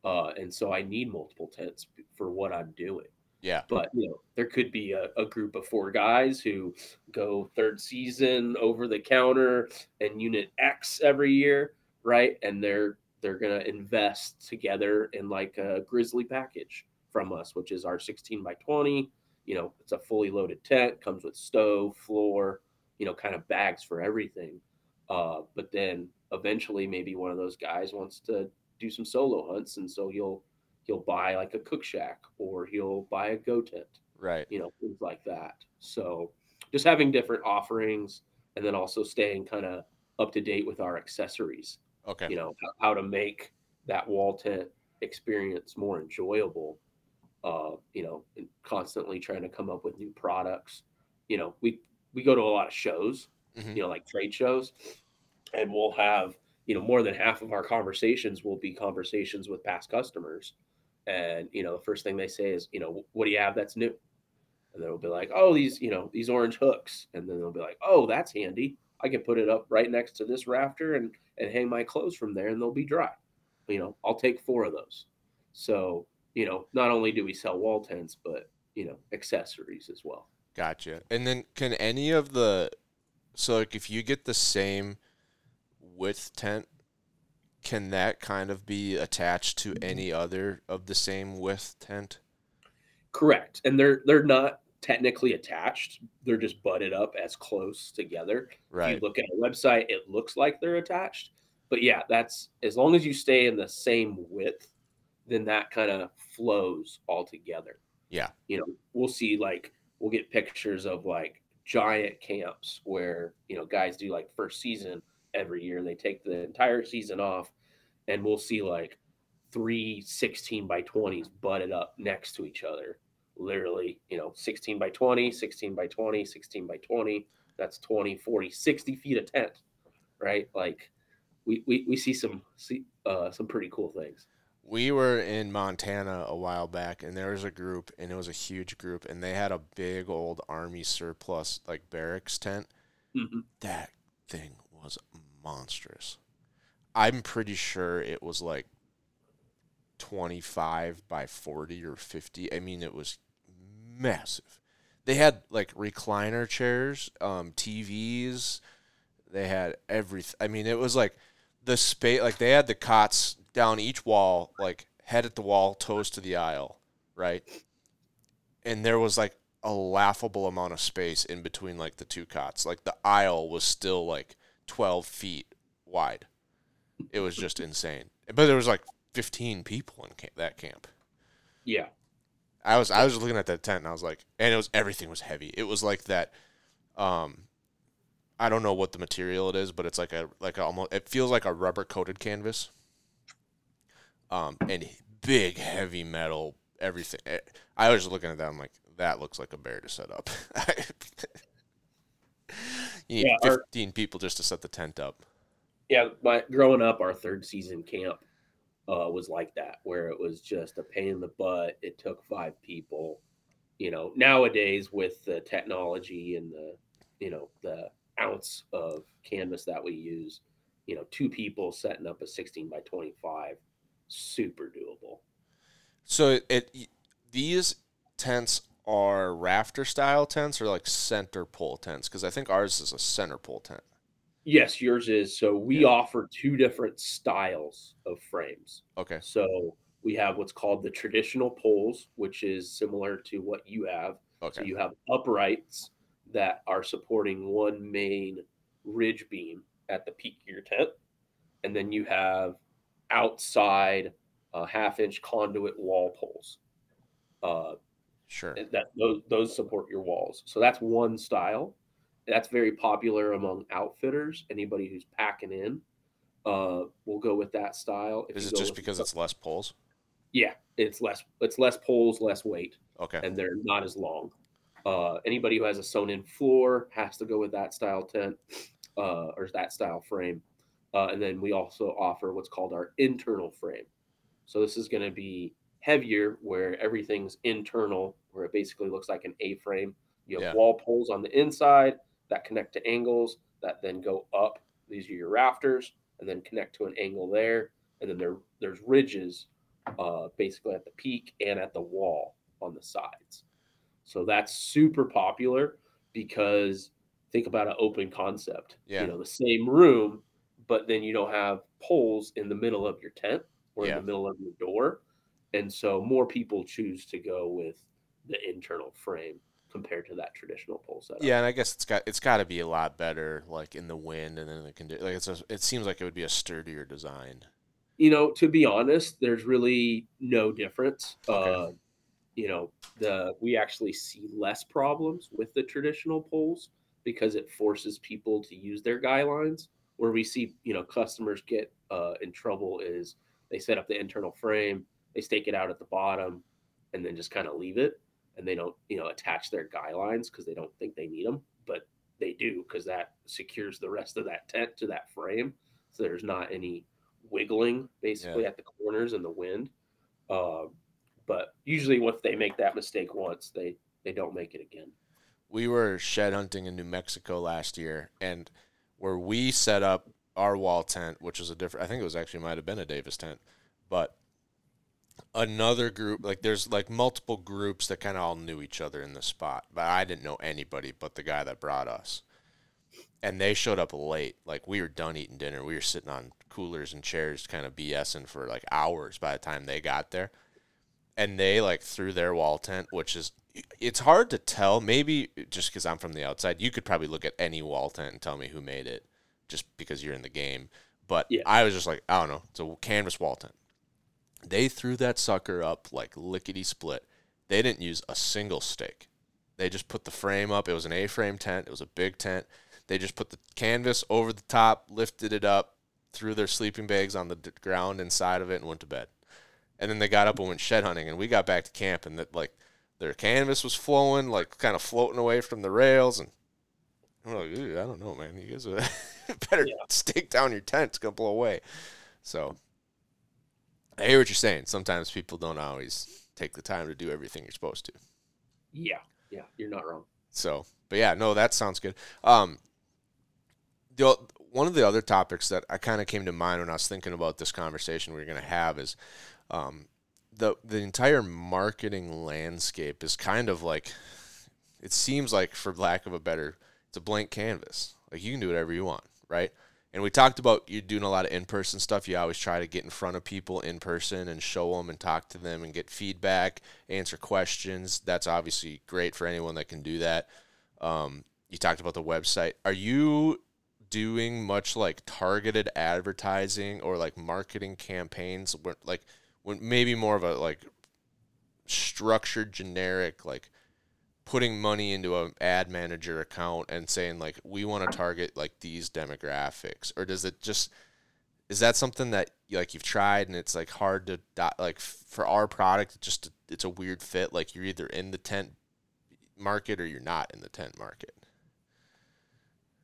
Uh, and so I need multiple tents for what I'm doing Yeah. but you know there could be a, a group of four guys who go third season over the counter and unit x every year right? And they're they're gonna invest together in like a grizzly package from us which is our 16 by 20 you know it's a fully loaded tent comes with stove floor you know kind of bags for everything. Uh, but then eventually maybe one of those guys wants to do some solo hunts and so he'll he'll buy like a cook shack or he'll buy a go tent Right. you know things like that. So just having different offerings and then also staying kind of up to date with our accessories Okay. you know how, to make that wall tent experience more enjoyable uh you know and constantly trying to come up with new products. You know we we go to a lot of shows Mhm. you know like trade shows and we'll have you know more than half of our conversations will be conversations with past customers. And you know the first thing they say is you know what do you have that's new? And then we'll be like oh these you know these orange hooks. And then they'll be like oh that's handy i can put it up right next to this rafter and and hang my clothes from there and they'll be dry you know i'll take four of those so you know not only do we sell wall tents but you know accessories as well Gotcha. And then can any of the so like if you get the same width tent, can that kind of be attached to any other of the same width tent? Correct. And they're they're not technically attached. They're just butted up as close together. If Right. you look at a website, it looks like they're attached. But yeah, that's as long as you stay in the same width, then that kind of flows all together. Yeah. You know, we'll see like we'll get pictures of like giant camps where, you know, guys do like first season every year. They take the entire season off and we'll see like three 16 by 20s butted up next to each other literally you know 16 by 20 16 by 20 16 by 20 that's 20 40 60 feet of tent right like we we, we see some see uh some pretty cool things We were in Montana a while back and there was a group and it was a huge group and they had a big old army surplus like barracks tent. Mhm. That thing was monstrous. I'm pretty sure it was like 25 by 40 or 50. I mean, it was massive. They had like recliner chairs, um, TVs. They had everything. I mean, it was like the space. Like they had the cots down each wall, like head at the wall, toes to the aisle, right? And there was like a laughable amount of space in between like the two cots. Like the aisle was still like 12 feet wide. It was just insane. But there was like 15 people in camp, that camp. Yeah. I was I was looking at that tent and I was like, and it was everything was heavy. It was like that. Um, I don't know what the material it is, but it's like a like a, almost it feels like a rubber coated canvas. Um, and big heavy metal everything. Eh, I was looking at that. I'm like, that looks like a bear to set up. [laughs] you need Yeah, our- 15 people just to set the tent up. Yeah, my growing up, our third season camp uh, was like that, where it was just a pain in the butt. It took five people. You know, nowadays with the technology and the, you know, the ounce of canvas that we use, you know, two people setting up a 16 by 25, super doable. So it, these tents are rafter style tents or like center pole tents because I think ours is a center pole tent. Yes, yours is. So we Yeah. offer two different styles of frames. Okay. So we have what's called the traditional poles, which is similar to what you have. Okay. So you have uprights that are supporting one main ridge beam at the peak of your tent, and then you have outside uh, half inch conduit wall poles. Uh, Sure. that those those support your walls. So that's one style. That's very popular among outfitters. Anybody who's packing in uh, will go with that style. If Is it just because it's less poles? yeah, it's less it's less poles, less weight Okay. and they're not as long. Uh, anybody who has a sewn in floor has to go with that style tent uh, or that style frame. Uh, and then we also offer what's called our internal frame. So this is going to be heavier where everything's internal, where it basically looks like an A frame. You have Yeah. wall poles on the inside that connect to angles that then go up. These are your rafters and then connect to an angle there. And then there, there's ridges uh, basically at the peak and at the wall on the sides. So that's super popular because think about an open concept. Yeah. You know, the same room, but then you don't have poles in the middle of your tent or Yeah. in the middle of your door. And so more people choose to go with the internal frame compared to that traditional pole setup. Yeah, and I guess it's got it's got to be a lot better, like in the wind and in the condition. like it's a, it seems like it would be a sturdier design. you know, to be honest, there's really no difference. Okay. Uh, you know, the we actually see less problems with the traditional poles because it forces people to use their guy lines. Where we see, you know, customers get uh, in trouble is they set up the internal frame, they stake it out at the bottom, and then just kind of leave it, and they don't, you know, attach their guy lines because they don't think they need them, but they do because that secures the rest of that tent to that frame, so there's not any wiggling basically Yeah. at the corners in the wind. Uh, but usually, once they make that mistake once, they they don't make it again. We were shed hunting in New Mexico last year, and where we set up our wall tent, which was a different, I think it was actually might have been a Davis tent, but another group, like there's like multiple groups that kind of all knew each other in the spot, but I didn't know anybody but the guy that brought us. And they showed up late. Like we were done eating dinner. We were sitting on coolers and chairs, kind of BSing for like hours by the time they got there. And they like threw their wall tent, which is it's hard to tell. Maybe just because I'm from the outside, you could probably look at any wall tent and tell me who made it, just because you're in the game. But Yeah. I was just like, I don't know, it's a canvas wall tent. They threw that sucker up like lickety split. They didn't use a single stake. They just put the frame up. It was an A-frame tent. It was a big tent. They just put the canvas over the top, lifted it up, threw their sleeping bags on the d- ground inside of it, and went to bed. And then they got up and went shed hunting. And we got back to camp, and that like their canvas was flowing, like kind of floating away from the rails. And I'm like, I don't know, man. You guys [laughs] better Yeah. stake down your tent. It's gonna blow away. So I hear what you're saying. Sometimes people don't always take the time to do everything you're supposed to. Yeah, yeah, you're not wrong. So, but yeah, no, that sounds good. Um, the one of the other topics that I kind of came to mind when I was thinking about this conversation we are going to have is, um, the the entire marketing landscape is kind of like, it seems like, for lack of a better, it's a blank canvas. Like you can do whatever you want, right? And we talked about you doing a lot of in person stuff. You always try to get in front of people in person and show them and talk to them and get feedback, answer questions. That's obviously great for anyone that can do that. Um, you talked about the website. Are you doing much like targeted advertising or like marketing campaigns where like when maybe more of a like structured generic like putting money into an ad manager account and saying like we want to target like these demographics or does it just is that something that like you've tried and it's like hard to like for our product it just it's a weird fit like you're either in the tent market or you're not in the tent market?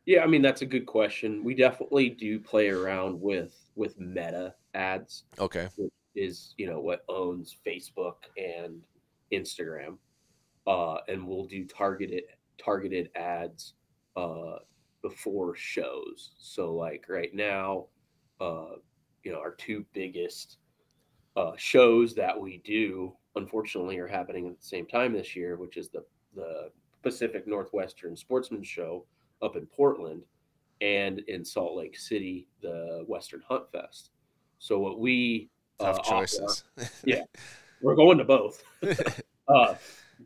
Yeah, I mean that's a good question. We definitely do play around with with meta ads, okay. which is you know what owns Facebook and Instagram, uh, and we'll do targeted targeted ads uh, before shows. So like right now, uh, you know our two biggest uh, shows that we do, unfortunately, are happening at the same time this year, which is the the Pacific Northwestern Sportsman Show up in Portland and in Salt Lake City, the Western Hunt Fest. So what we tough uh, offer- choices [laughs] we're going to both. [laughs] uh,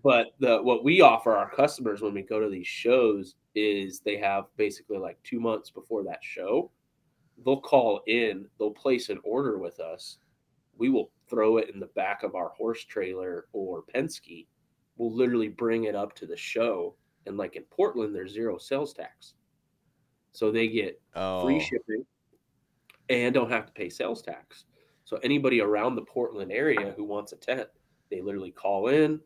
but the what we offer our customers when we go to these shows is they have basically like two months before that show, they'll call in, they'll place an order with us. We will throw it in the back of our horse trailer or Penske. We'll literally bring it up to the show. And like in Portland, there's zero sales tax. So they get oh free shipping and don't have to pay sales tax. So anybody around the Portland area who wants a tent, they literally call in,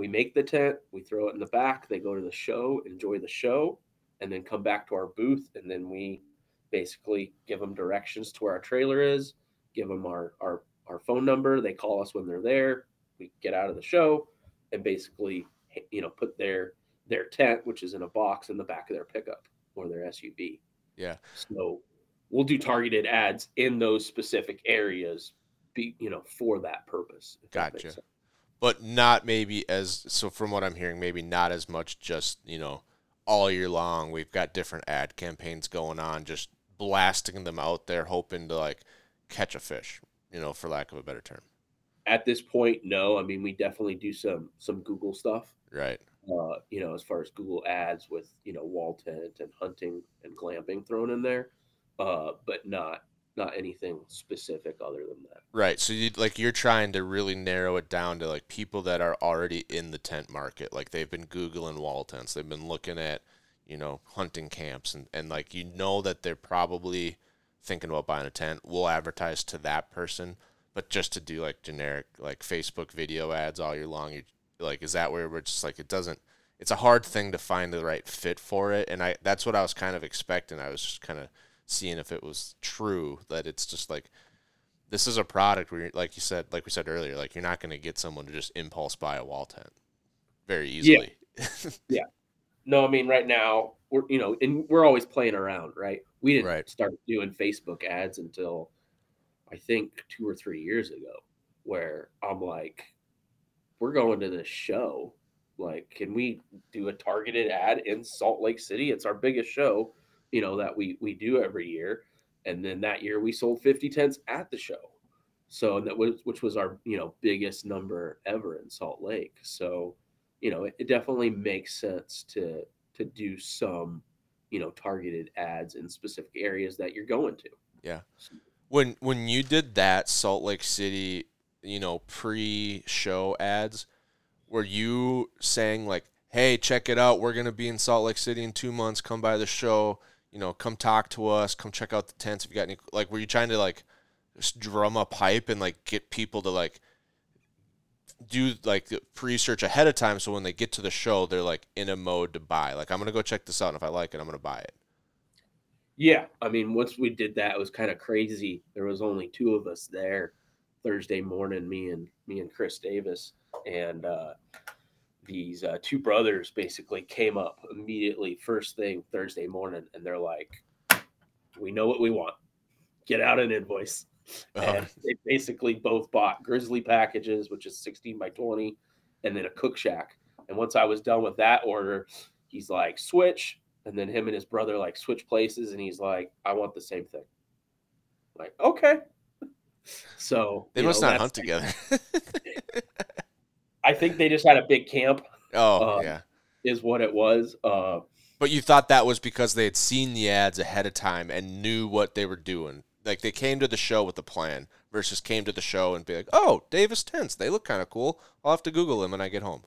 we make the tent, we throw it in the back, they go to the show, enjoy the show, and then come back to our booth and then we basically give them directions to where our trailer is, give them our our our phone number, they call us when they're there, we get out of the show and basically you know put their their tent which is in a box in the back of their pickup or their SUV. yeah So we'll do targeted ads in those specific areas, be you know, for that purpose. that Gotcha. sense. But not maybe as so from what I'm hearing, maybe not as much just, you know, all year long. We've got different ad campaigns going on, just blasting them out there, hoping to like catch a fish, you know, for lack of a better term. At this point, no. I mean, we definitely do some some Google stuff. Right. Uh, you know, as far as Google ads with you know wall tent and hunting and glamping thrown in there, uh, but not not anything specific other than that. Right. So you like you're trying to really narrow it down to like people that are already in the tent market. Like they've been Googling wall tents. They've been looking at, you know, hunting camps and, and like you know that they're probably thinking about buying a tent. We'll advertise to that person. But just to do like generic like Facebook video ads all year long, you like is that where we're just like it doesn't it's a hard thing to find the right fit for it. And I that's what I was kind of expecting. I was just kind of seeing if it was true that it's just like this is a product where, like you said, like we said earlier, like you're not going to get someone to just impulse buy a wall tent very easily. Yeah. [laughs] yeah. No, I mean right now we're you know, and we're always playing around, right? We didn't Right. start doing Facebook ads until I think two or three years ago, where I'm like, we're going to this show. Like, can we do a targeted ad in Salt Lake City? It's our biggest show, you know, that we we do every year. And then that year we sold 50 tents at the show. So that was which was our, you know, biggest number ever in Salt Lake. So you know, it, it definitely makes sense to to do some, you know, targeted ads in specific areas that you're going to. Yeah. When when you did that Salt Lake City, you know, pre-show ads, were you saying like, "Hey, check it out. We're going to be in Salt Lake City in 2 months. Come by the show. You know, come talk to us. Come check out the tents if you got any like were you trying to like just drum up hype and like get people to like do like the pre-search ahead of time so when they get to the show they're like in a mode to buy like i'm gonna go check this out and if i like it i'm gonna buy it Yeah, I mean, once we did that, it was kind of crazy. There was only two of us there Thursday morning, me and me and Chris Davis, and uh, these uh, two brothers basically came up immediately first thing Thursday morning, and they're like, "We know what we want. Get out an invoice." Uh-huh. and they basically both bought grizzly packages which is 16 by 20 and then a cook shack and once i was done with that order he's like switch and then him and his brother like switch places and he's like i want the same thing like okay [laughs] so they must know, not hunt together [laughs] i think they just had a big camp oh Um, yeah is what it was uh But you thought that was because they had seen the ads ahead of time and knew what they were doing. Like they came to the show with a plan versus came to the show and be like, "Oh, Davis tents, they look kind of cool. I'll have to Google them when I get home."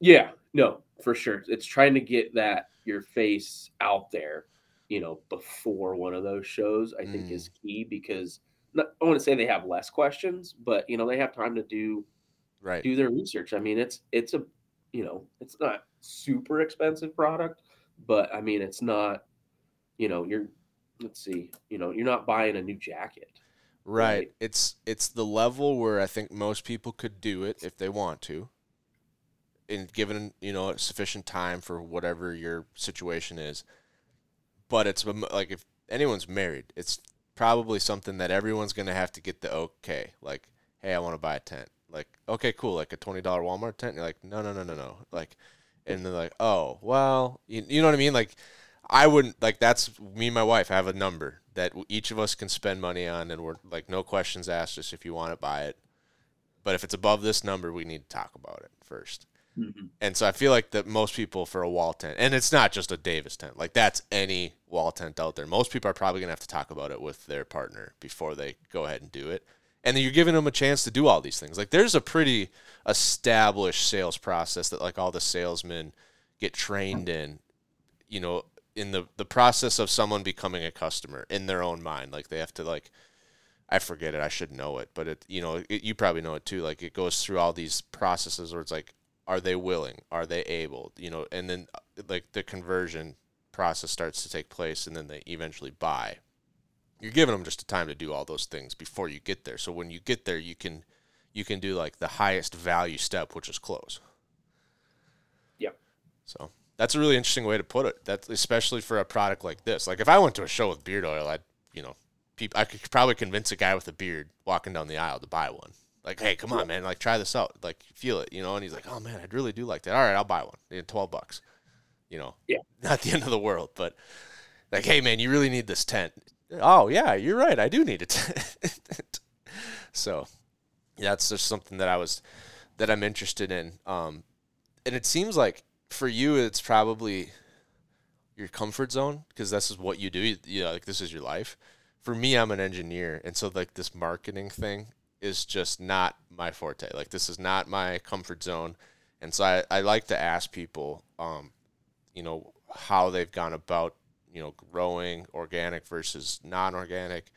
Yeah, no, for sure. It's trying to get that your face out there, you know, before one of those shows. I think Mm. is key because not, I want to say they have less questions, but you know they have time to do Right. do their research. I mean, it's it's a you know it's not super expensive product, but I mean it's not you know you're let's see you know you're not buying a new jacket. Right. Right. It's it's the level where I think most people could do it if they want to. And given, you know, sufficient time for whatever your situation is. But it's um, like if anyone's married, it's probably something that everyone's going to have to get the okay. Like, hey, I want to buy a tent. Like, okay, cool, like a $20 Walmart tent. You're like, "No, no, no, no, no." Like and they're like, "Oh, well, you, you know what I mean?" Like I wouldn't like that's me and my wife have a number that each of us can spend money on, and we're like, no questions asked. Just if you want to buy it, but if it's above this number, we need to talk about it first. Mm-hmm. And so I feel like that most people for a wall tent, and it's not just a Davis tent, like that's any wall tent out there. Most people are probably gonna have to talk about it with their partner before they go ahead and do it. And then you're giving them a chance to do all these things. Like there's a pretty established sales process that like all the salesmen get trained in, you know, in the the process of someone becoming a customer in their own mind. Like they have to like I forget it. I should know it, but it you know it, you probably know it too. Like it goes through all these processes where it's like, are they willing? Are they able? You know, and then uh, like the conversion process starts to take place, and then they eventually buy. You're giving them just a time to do all those things before you get there. So when you get there, you can you can do like the highest value step, which is close. Yep. So that's a really interesting way to put it. That's especially for a product like this. Like if I went to a show with beard oil, I'd you know, people I could probably convince a guy with a beard walking down the aisle to buy one. Like, hey, come on, man, like try this out, like feel it, you know. And he's like, oh man, I'd really do like that. All right, I'll buy one. Yeah, Twelve bucks, you know. Yeah. [laughs] Not the end of the world, but like, hey man, you really need this tent. Oh yeah, you're right. I do need it. [laughs] so that's just something that I was that I'm interested in. Um, and it seems like for you, it's probably your comfort zone because this is what you do. You know, like this is your life. For me, I'm an engineer, and so like this marketing thing is just not my forte. Like this is not my comfort zone, and so I, I like to ask people, um, you know, how they've gone about, you know, growing organic versus non-organic,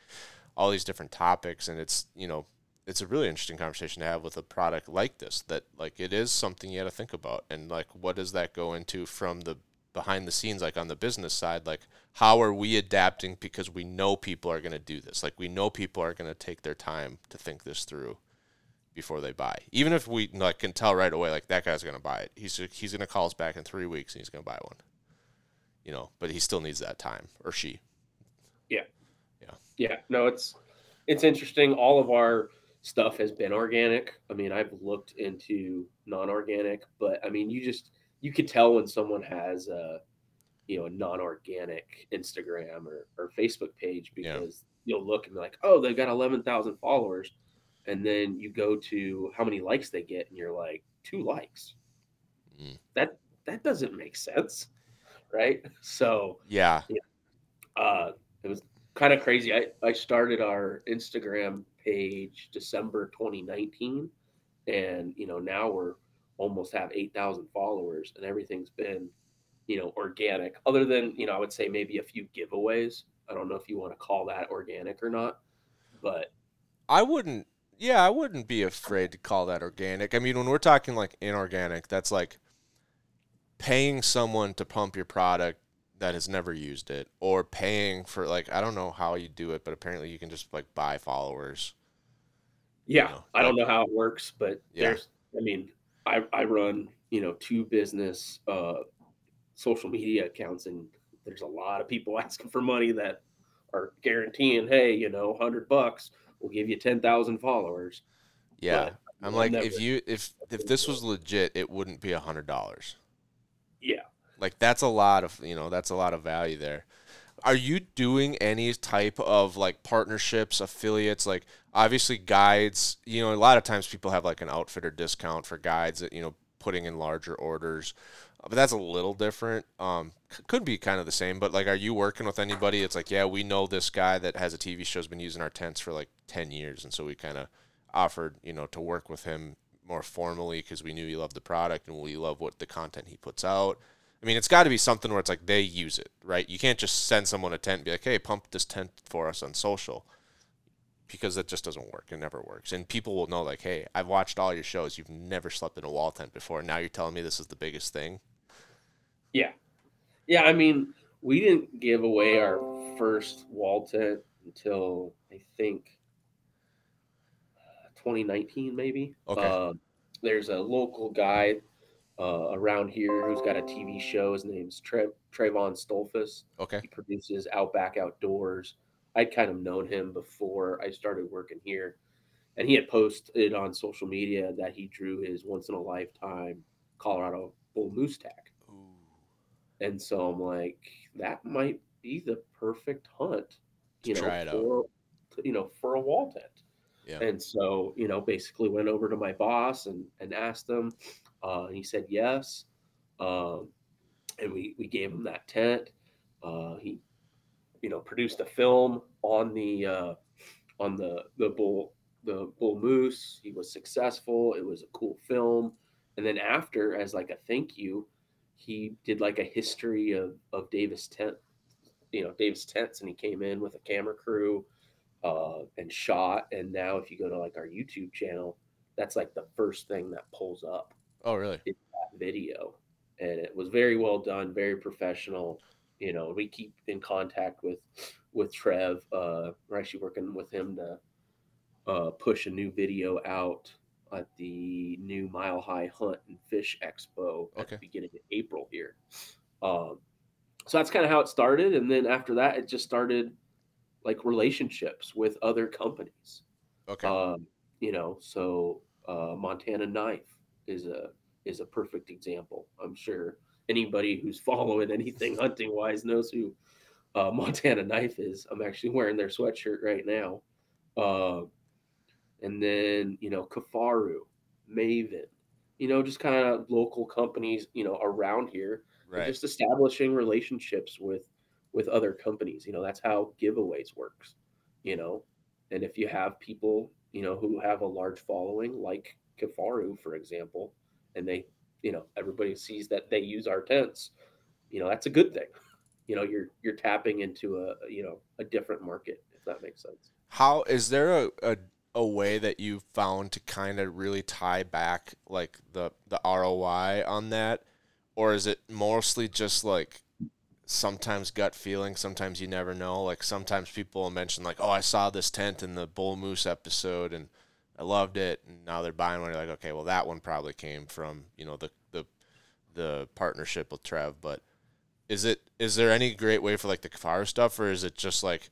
all these different topics, and it's you know it's a really interesting conversation to have with a product like this that like it is something you got to think about. And like what does that go into from the behind the scenes like on the business side? Like how are we adapting because we know people are going to do this? Like we know people are going to take their time to think this through before they buy. Even if we like can tell right away like that guy's going to buy it. He's he's going to call us back in 3 weeks and he's going to buy one you know but he still needs that time or she Yeah, Yeah. Yeah. no, it's it's interesting. All of our stuff has been organic. I mean, I've looked into non-organic, but I mean, you just you could tell when someone has a you know a non-organic Instagram or, or Facebook page Yeah. because you'll look and be like, oh, they've got eleven thousand followers, and then you go to how many likes they get, and you're like, two likes. Mm. That that doesn't make sense, right? [laughs] So yeah uh, it was kind of crazy. I, I started our Instagram page December 2019, and you know now we're almost have 8,000 followers, and everything's been you know organic. Other than you know, I would say maybe a few giveaways. I don't know if you want to call that organic or not, but I wouldn't. Yeah, I wouldn't be afraid to call that organic. I mean, when we're talking like inorganic, that's like paying someone to pump your product that has never used it, or paying for like I don't know how you do it, but apparently you can just like buy followers. Yeah, know, I don't know how it works, but Yeah. there's I mean, I I run, you know, two business uh social media accounts and there's a lot of people [laughs] asking for money that are guaranteeing, hey, you know, 100 bucks will give you 10,000 followers. Yeah, But I'm like never- if you if if this was legit, it wouldn't be a hundred dollars. Yeah. Like that's a lot of you know that's a lot of value there. Are you doing any type of like partnerships, affiliates? Like obviously guides. You know, a lot of times people have like an outfitter discount for guides that you know putting in larger orders. But that's a little different. Um, c- could be kind of the same. But like, are you working with anybody? It's like, yeah, we know this guy that has a TV show has been using our tents for like ten years, and so we kind of offered, you know, to work with him more formally because we knew he loved the product and we love what the content he puts out. I mean, it's got to be something where it's like they use it, right? You can't just send someone a tent and be like, "Hey, pump this tent for us on social," because that just doesn't work. It never works, and people will know, like, "Hey, I've watched all your shows. You've never slept in a wall tent before. Now you're telling me this is the biggest thing." Yeah. Yeah, I mean, we didn't give away our first wall tent until I think 2019, maybe. Okay. Uh, there's a local guy uh, around here who's got a TV show. His name's Tre- Trayvon Stolfus. Okay. He produces Outback Outdoors. I'd kind of known him before I started working here. And he had posted on social media that he drew his once in a lifetime Colorado bull moose tag. And so I'm like, that might be the perfect hunt, you To know, try it out. for you know, for a wall tent. Yeah. And so, you know, basically went over to my boss and and asked him. Uh, and he said yes. Um, and we we gave him that tent. Uh, he, you know, produced a film on the uh, on the the bull the bull moose. He was successful. It was a cool film. And then after, as like a thank you, he did like a history of of Davis tent, you know, Davis tents, and he came in with a camera crew uh, and shot. And now, if you go to like our YouTube channel, that's like the first thing that pulls up Oh, really? that video, and it was very well done, very professional. You know, we keep in contact with with Trev. Uh, we're actually working with him to uh, push a new video out at the new Mile High Hunt and Fish Expo at Okay. the beginning of April here. Um, so that's kind of how it started, and then after that, it just started like relationships with other companies. Okay. Um, you know, so uh, Montana Knife is a is a perfect example. I'm sure anybody who's [laughs] following anything hunting wise knows who uh, Montana Knife is. I'm actually wearing their sweatshirt right now. Uh, and then you know Kifaru, Maven, you know, just kind of local companies, you know, around here right. just establishing relationships with with other companies you know that's how giveaways works you know and if you have people you know who have a large following like kifaru for example and they you know everybody sees that they use our tents you know that's a good thing. You know you're you're tapping into a you know a different market if that makes sense. How is there a, a a way that you found to kind of really tie back like the the ROI on that, or is it mostly just like sometimes gut feeling, sometimes you never know. Like sometimes people mention like, oh, I saw this tent in the bull moose episode and I loved it, and now they're buying one. You're like, okay, well that one probably came from you know the the the partnership with Trev, but is it is there any great way for like the Kifaru stuff, or is it just like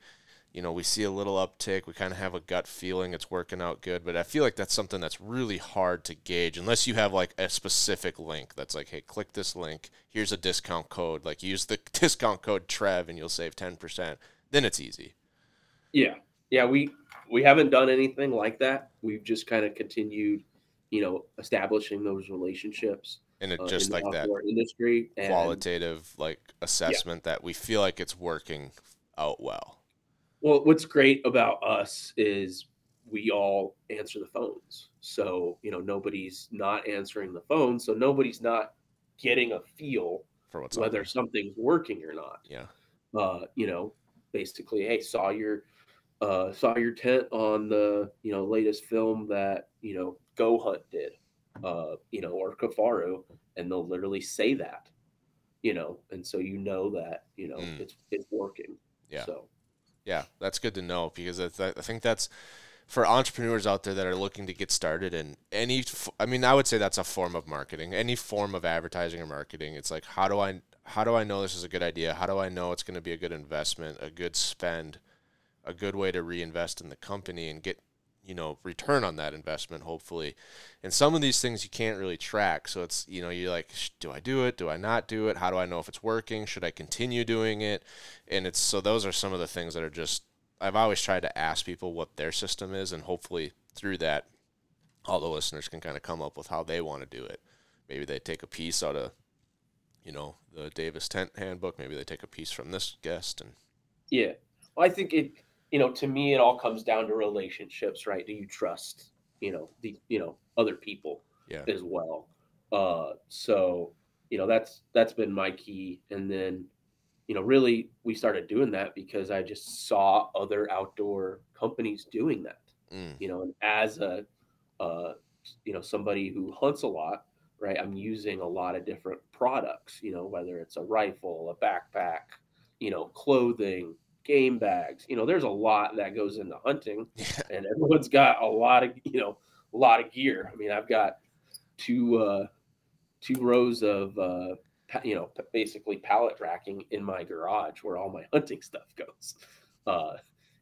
you know, we see a little uptick. We kind of have a gut feeling it's working out good, but I feel like that's something that's really hard to gauge unless you have like a specific link that's like, hey, click this link. Here's a discount code. Like, use the [laughs] discount code Trev and you'll save 10%. Then it's easy. Yeah, yeah, we we haven't done anything like that. We've just kind of continued, you know, establishing those relationships And it uh, just like that industry. And qualitative like assessment that we feel like it's working out well. well, what's great about us is we all answer the phones. So you know, nobody's not answering the phone, so nobody's not getting a feel For what's whether something's working or not. Yeah. uh, you know, basically, hey, saw your uh, saw your tent on the you know latest film that you know Go Hunt did, uh, you know, or Kifaru, and they'll literally say that, you know, and so you know that you know Mm. it's it's working. Yeah. So Yeah, that's good to know because it's, I think that's for entrepreneurs out there that are looking to get started in any. i mean, I would say that's a form of marketing. Any form of advertising or marketing. It's like how do I how do I know this is a good idea? How do I know it's going to be a good investment, a good spend, a good way to reinvest in the company and get you know return on that investment hopefully. And some of these things you can't really track. So it's you know you're like do i do it? Do i not do it? How do i know if it's working? Should i continue doing it? And it's so those are some of the things that are just i've always tried to ask people what their system is and hopefully through that all the listeners can kind of come up with how they want to do it. Maybe they take a piece out of, you know, the Davis tent handbook. Maybe they take a piece from this guest, and Yeah. I think it, you know, to me, it all comes down to relationships, right? Do you trust, you know, the, you know, other people Yeah. as well? Uh, so, you know, that's, that's been my key. And then, you know, really we started doing that because I just saw other outdoor companies doing that, mm, you know, and as a, uh, you know, somebody who hunts a lot, right? I'm using a lot of different products, you know, whether it's a rifle, a backpack, you know, clothing, game bags. You know, there's a lot that goes into hunting, [laughs] yeah, and everyone's got a lot of, you know, a lot of gear. I mean, I've got two uh two rows of uh you know, basically pallet racking in my garage where all my [laughs] hunting stuff goes. Uh,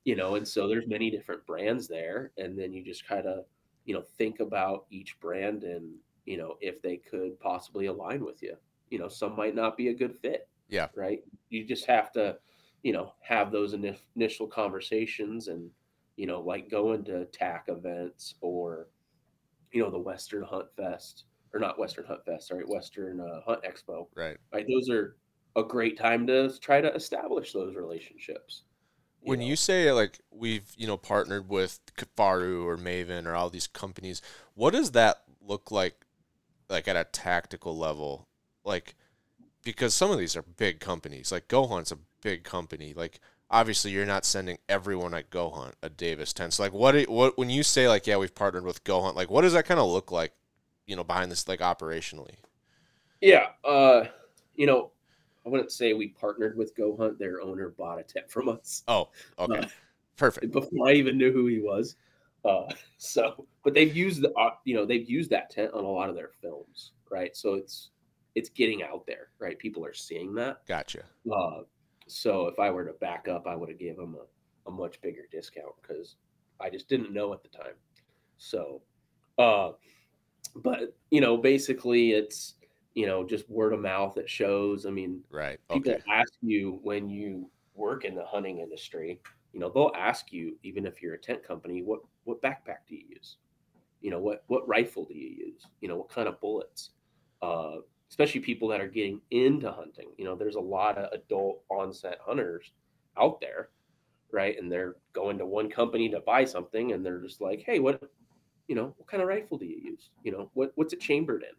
you know, and so there's many different brands there, and then you just kind of, you know, think about each brand and you know if they could possibly align with you. You know, some might not be a good fit. Yeah. Right. You just have to, you know, have those ini- initial conversations and, you know, like going to TAC events or, you know, the Western Hunt Fest or not Western Hunt Fest, sorry, Western uh, Hunt Expo. right. Right. Those are a great time to try to establish those relationships. when know. you say like we've you know partnered with Kifaru or Maven or all these companies, what does that look like, like at a tactical level, like because some of these are big companies. Like Go Hunt's a big company. Like obviously you're not sending everyone at Go Hunt a Davis tent. So like what what when you say like yeah we've partnered with Go Hunt, like what does that kind of look like, you know, behind this like operationally? Yeah, uh, you know, I wouldn't say we partnered with Go Hunt. Their owner bought a tent from us Oh, okay, Uh, perfect. before I even knew who he was. Uh, so, but they've used the, uh, you know, they've used that tent on a lot of their films, right? So it's it's getting out there, right? People are seeing that. Gotcha. Uh, so if I were to back up, I would have gave them a, a much bigger discount because I just didn't know at the time. So, uh, but you know, basically, it's you know just word of mouth. It shows. I mean, Right. people Okay. ask you when you work in the hunting industry you know they'll ask you even if you're a tent company what what backpack do you use you know what what rifle do you use you know what kind of bullets uh especially people that are getting into hunting. You know there's a lot of adult onset hunters out there right? And they're going to one company to buy something and they're just like hey what you know what kind of rifle do you use? You know what what's it chambered in?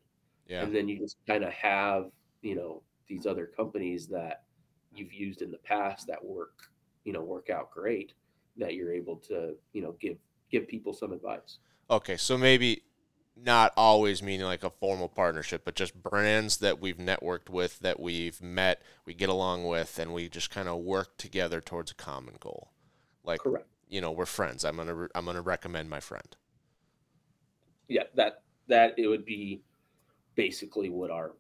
Yeah. and then you just kind of have you know these other companies that you've used in the past that work you know work out great that you're able to you know give give people some advice. Okay, so maybe not always meaning like a formal partnership, but just brands that we've networked with, that we've met, we get along with, and we just kind of work together towards a common goal. Like, correct you know, we're friends. I'm gonna re- I'm gonna recommend my friend. yeah that that it would be basically what our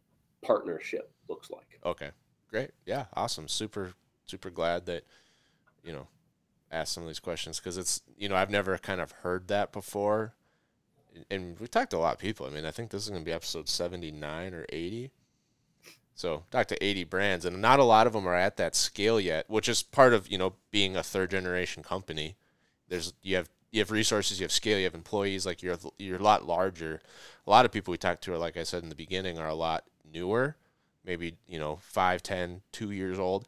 partnership looks like Okay, great. Yeah, awesome. Super super glad that you know asked some of these questions because it's you know I've never kind of heard that before, and we talked to a lot of people. I mean, I think this is gonna be episode seventy nine or eighty. So talked to eighty brands, and not a lot of them are at that scale yet, which is part of you know being a third generation company. There's you have you have resources, you have scale, you have employees. Like you're you're a lot larger. A lot of people we talked to are like I said in the beginning are a lot newer, maybe you know five, ten, two years old,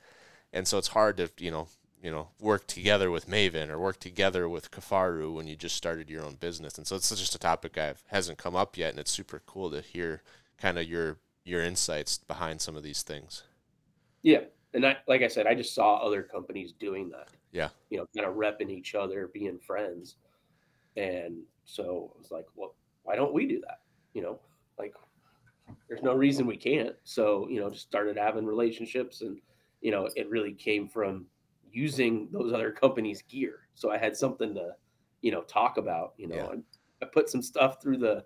and so it's hard to you know you know work together with Maven or work together with Kifaru when you just started your own business. And so it's just a topic I've hasn't come up yet, and it's super cool to hear kind of your your insights behind some of these things. yeah and I, like i said i just saw other companies doing that Yeah. you know kind of repping each other being friends and so i was like well why don't we do that you know like there's no reason we can't so you know just started having relationships and you know it really came from using those other companies gear so i had something to you know talk about you know Yeah. i put some stuff through the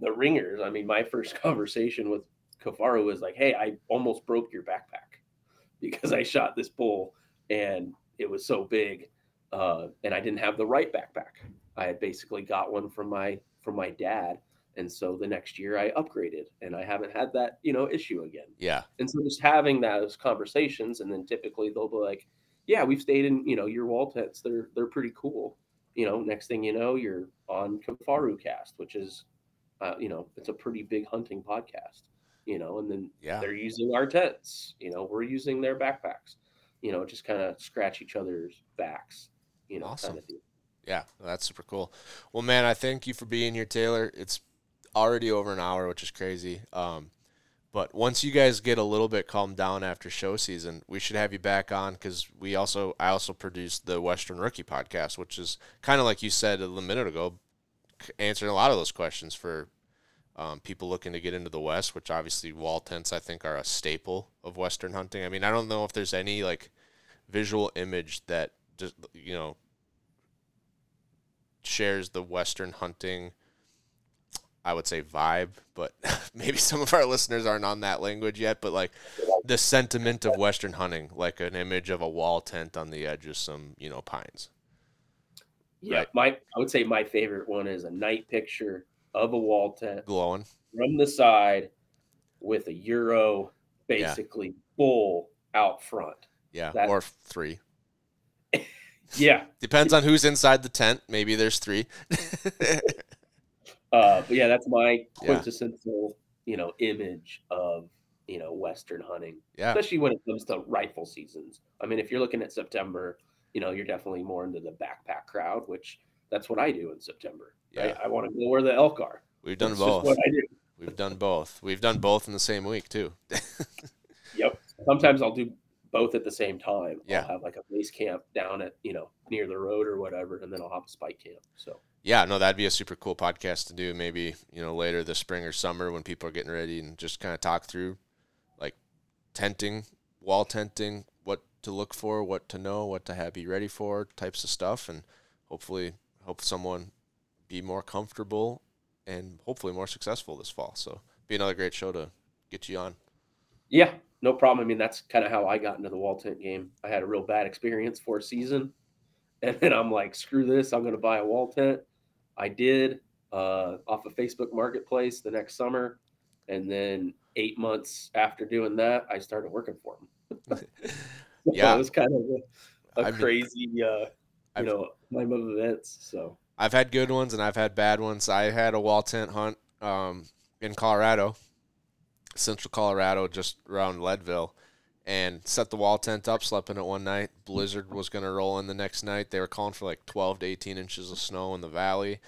the ringers i mean my [laughs] first conversation with kifaru was like hey i almost broke your backpack [laughs] because i shot this bull and it was so big uh, and i didn't have the right backpack i had basically got one from my from my dad and so the next year i upgraded and i haven't had that you know issue again Yeah. and so just having those conversations, and then typically they'll be like, "Yeah, we've stayed in you know your wall tents. They're they're pretty cool." You know, next thing you know, you're on Kifaru Cast, which is uh, you know, it's a pretty big hunting podcast, you know, and then Yeah. they're using our tents, you know, we're using their backpacks, you know, just kind of scratch each other's backs, you know, Awesome. kind of thing. Yeah, that's super cool. Well, man, I thank you for being here, Taylor. It's already over an hour, which is crazy. Um, but once you guys get a little bit calmed down after show season, we should have you back on because we also I also produced the Western Rookie podcast, which is kind of like you said a minute ago, answering a lot of those questions for um, people looking to get into the West, which obviously wall tents I think are a staple of Western hunting. I mean, I don't know if there's any like visual image that just you know shares the Western hunting, I would say vibe, but [laughs] maybe some of our listeners aren't on that language yet. But like the sentiment of Western hunting, like an image of a wall tent on the edge of some, you know, pines. Yeah. Right. My, I would say my favorite one is a night picture of a wall tent Glowing. from the side with a Euro basically bull out front. Yeah. Or three. [laughs] Yeah. Depends on who's inside the tent. Maybe there's three. [laughs] Uh, but yeah, that's my Yeah. quintessential, you know, image of you know Western hunting, yeah. especially when it comes to rifle seasons. I mean, if you're looking at September, you know, you're definitely more into the backpack crowd, which that's what I do in September. Yeah. I, I want to go where the elk are. We've done That's both. what I do. We've done both. We've done both in the same week too. [laughs] Yep. Sometimes I'll do both at the same time. Yeah. I'll have like a base camp down at you know near the road or whatever, and then I'll have a spike camp. So yeah, no, that'd be a super cool podcast to do. Maybe you know later this spring or summer when people are getting ready and just kind of talk through like tenting, wall tenting, what to look for, what to know, what to have be ready for, types of stuff, and hopefully help someone be more comfortable and hopefully more successful this fall. So be another great show to get you on. Yeah, no problem. I mean, that's kind of how I got into the wall tent game. I had a real bad experience for a season, [laughs] and then I'm like, screw this, I'm going to buy a wall tent. I did uh, off of Facebook Marketplace the next summer, and then eight months after doing that, I started working for them. [laughs] Yeah. [laughs] it was kind of a, mean, crazy, uh, you I've- know, time of events. So I've had good ones and I've had bad ones. I had a wall tent hunt um, in Colorado, central Colorado, just around Leadville, and set the wall tent up. Slept in it one night. Blizzard was going to roll in the next night. They were calling for like 12 to 18 inches of snow in the valley.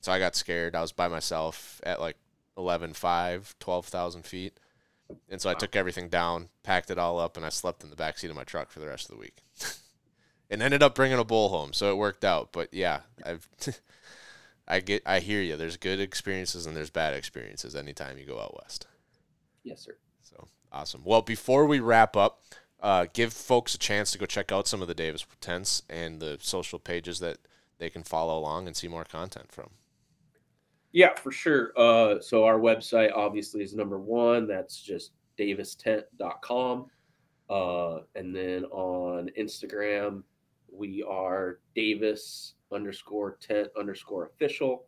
So I got scared. I was by myself at like 11.5, 12,000 feet. And so I took everything down, packed it all up, and I slept in the back seat of my truck for the rest of the week. [laughs] and ended up bringing a bull home, so it worked out. But yeah, I've [laughs] I get I hear you. There's good experiences and there's bad experiences anytime you go out west. Yes, sir. So awesome. Well, before we wrap up, uh, give folks a chance to go check out some of the Davis tents and the social pages that they can follow along and see more content from. Yeah, for sure. Uh, so our website obviously is number one. That's just davistent.com. Uh, and then on Instagram, we are Davis underscore tent underscore official.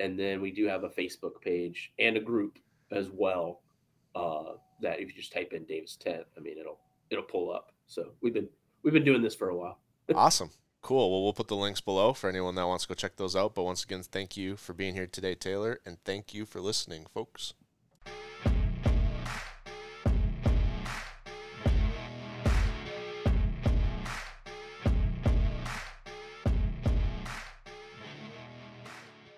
And then we do have a Facebook page and a group as well. Uh, that if you just type in Davis tent, I mean it'll it'll pull up. So we've been we've been doing this for a while. [laughs] awesome. Cool. Well, we'll put the links below for anyone that wants to go check those out. But once again, thank you for being here today, Taylor, and thank you for listening, folks.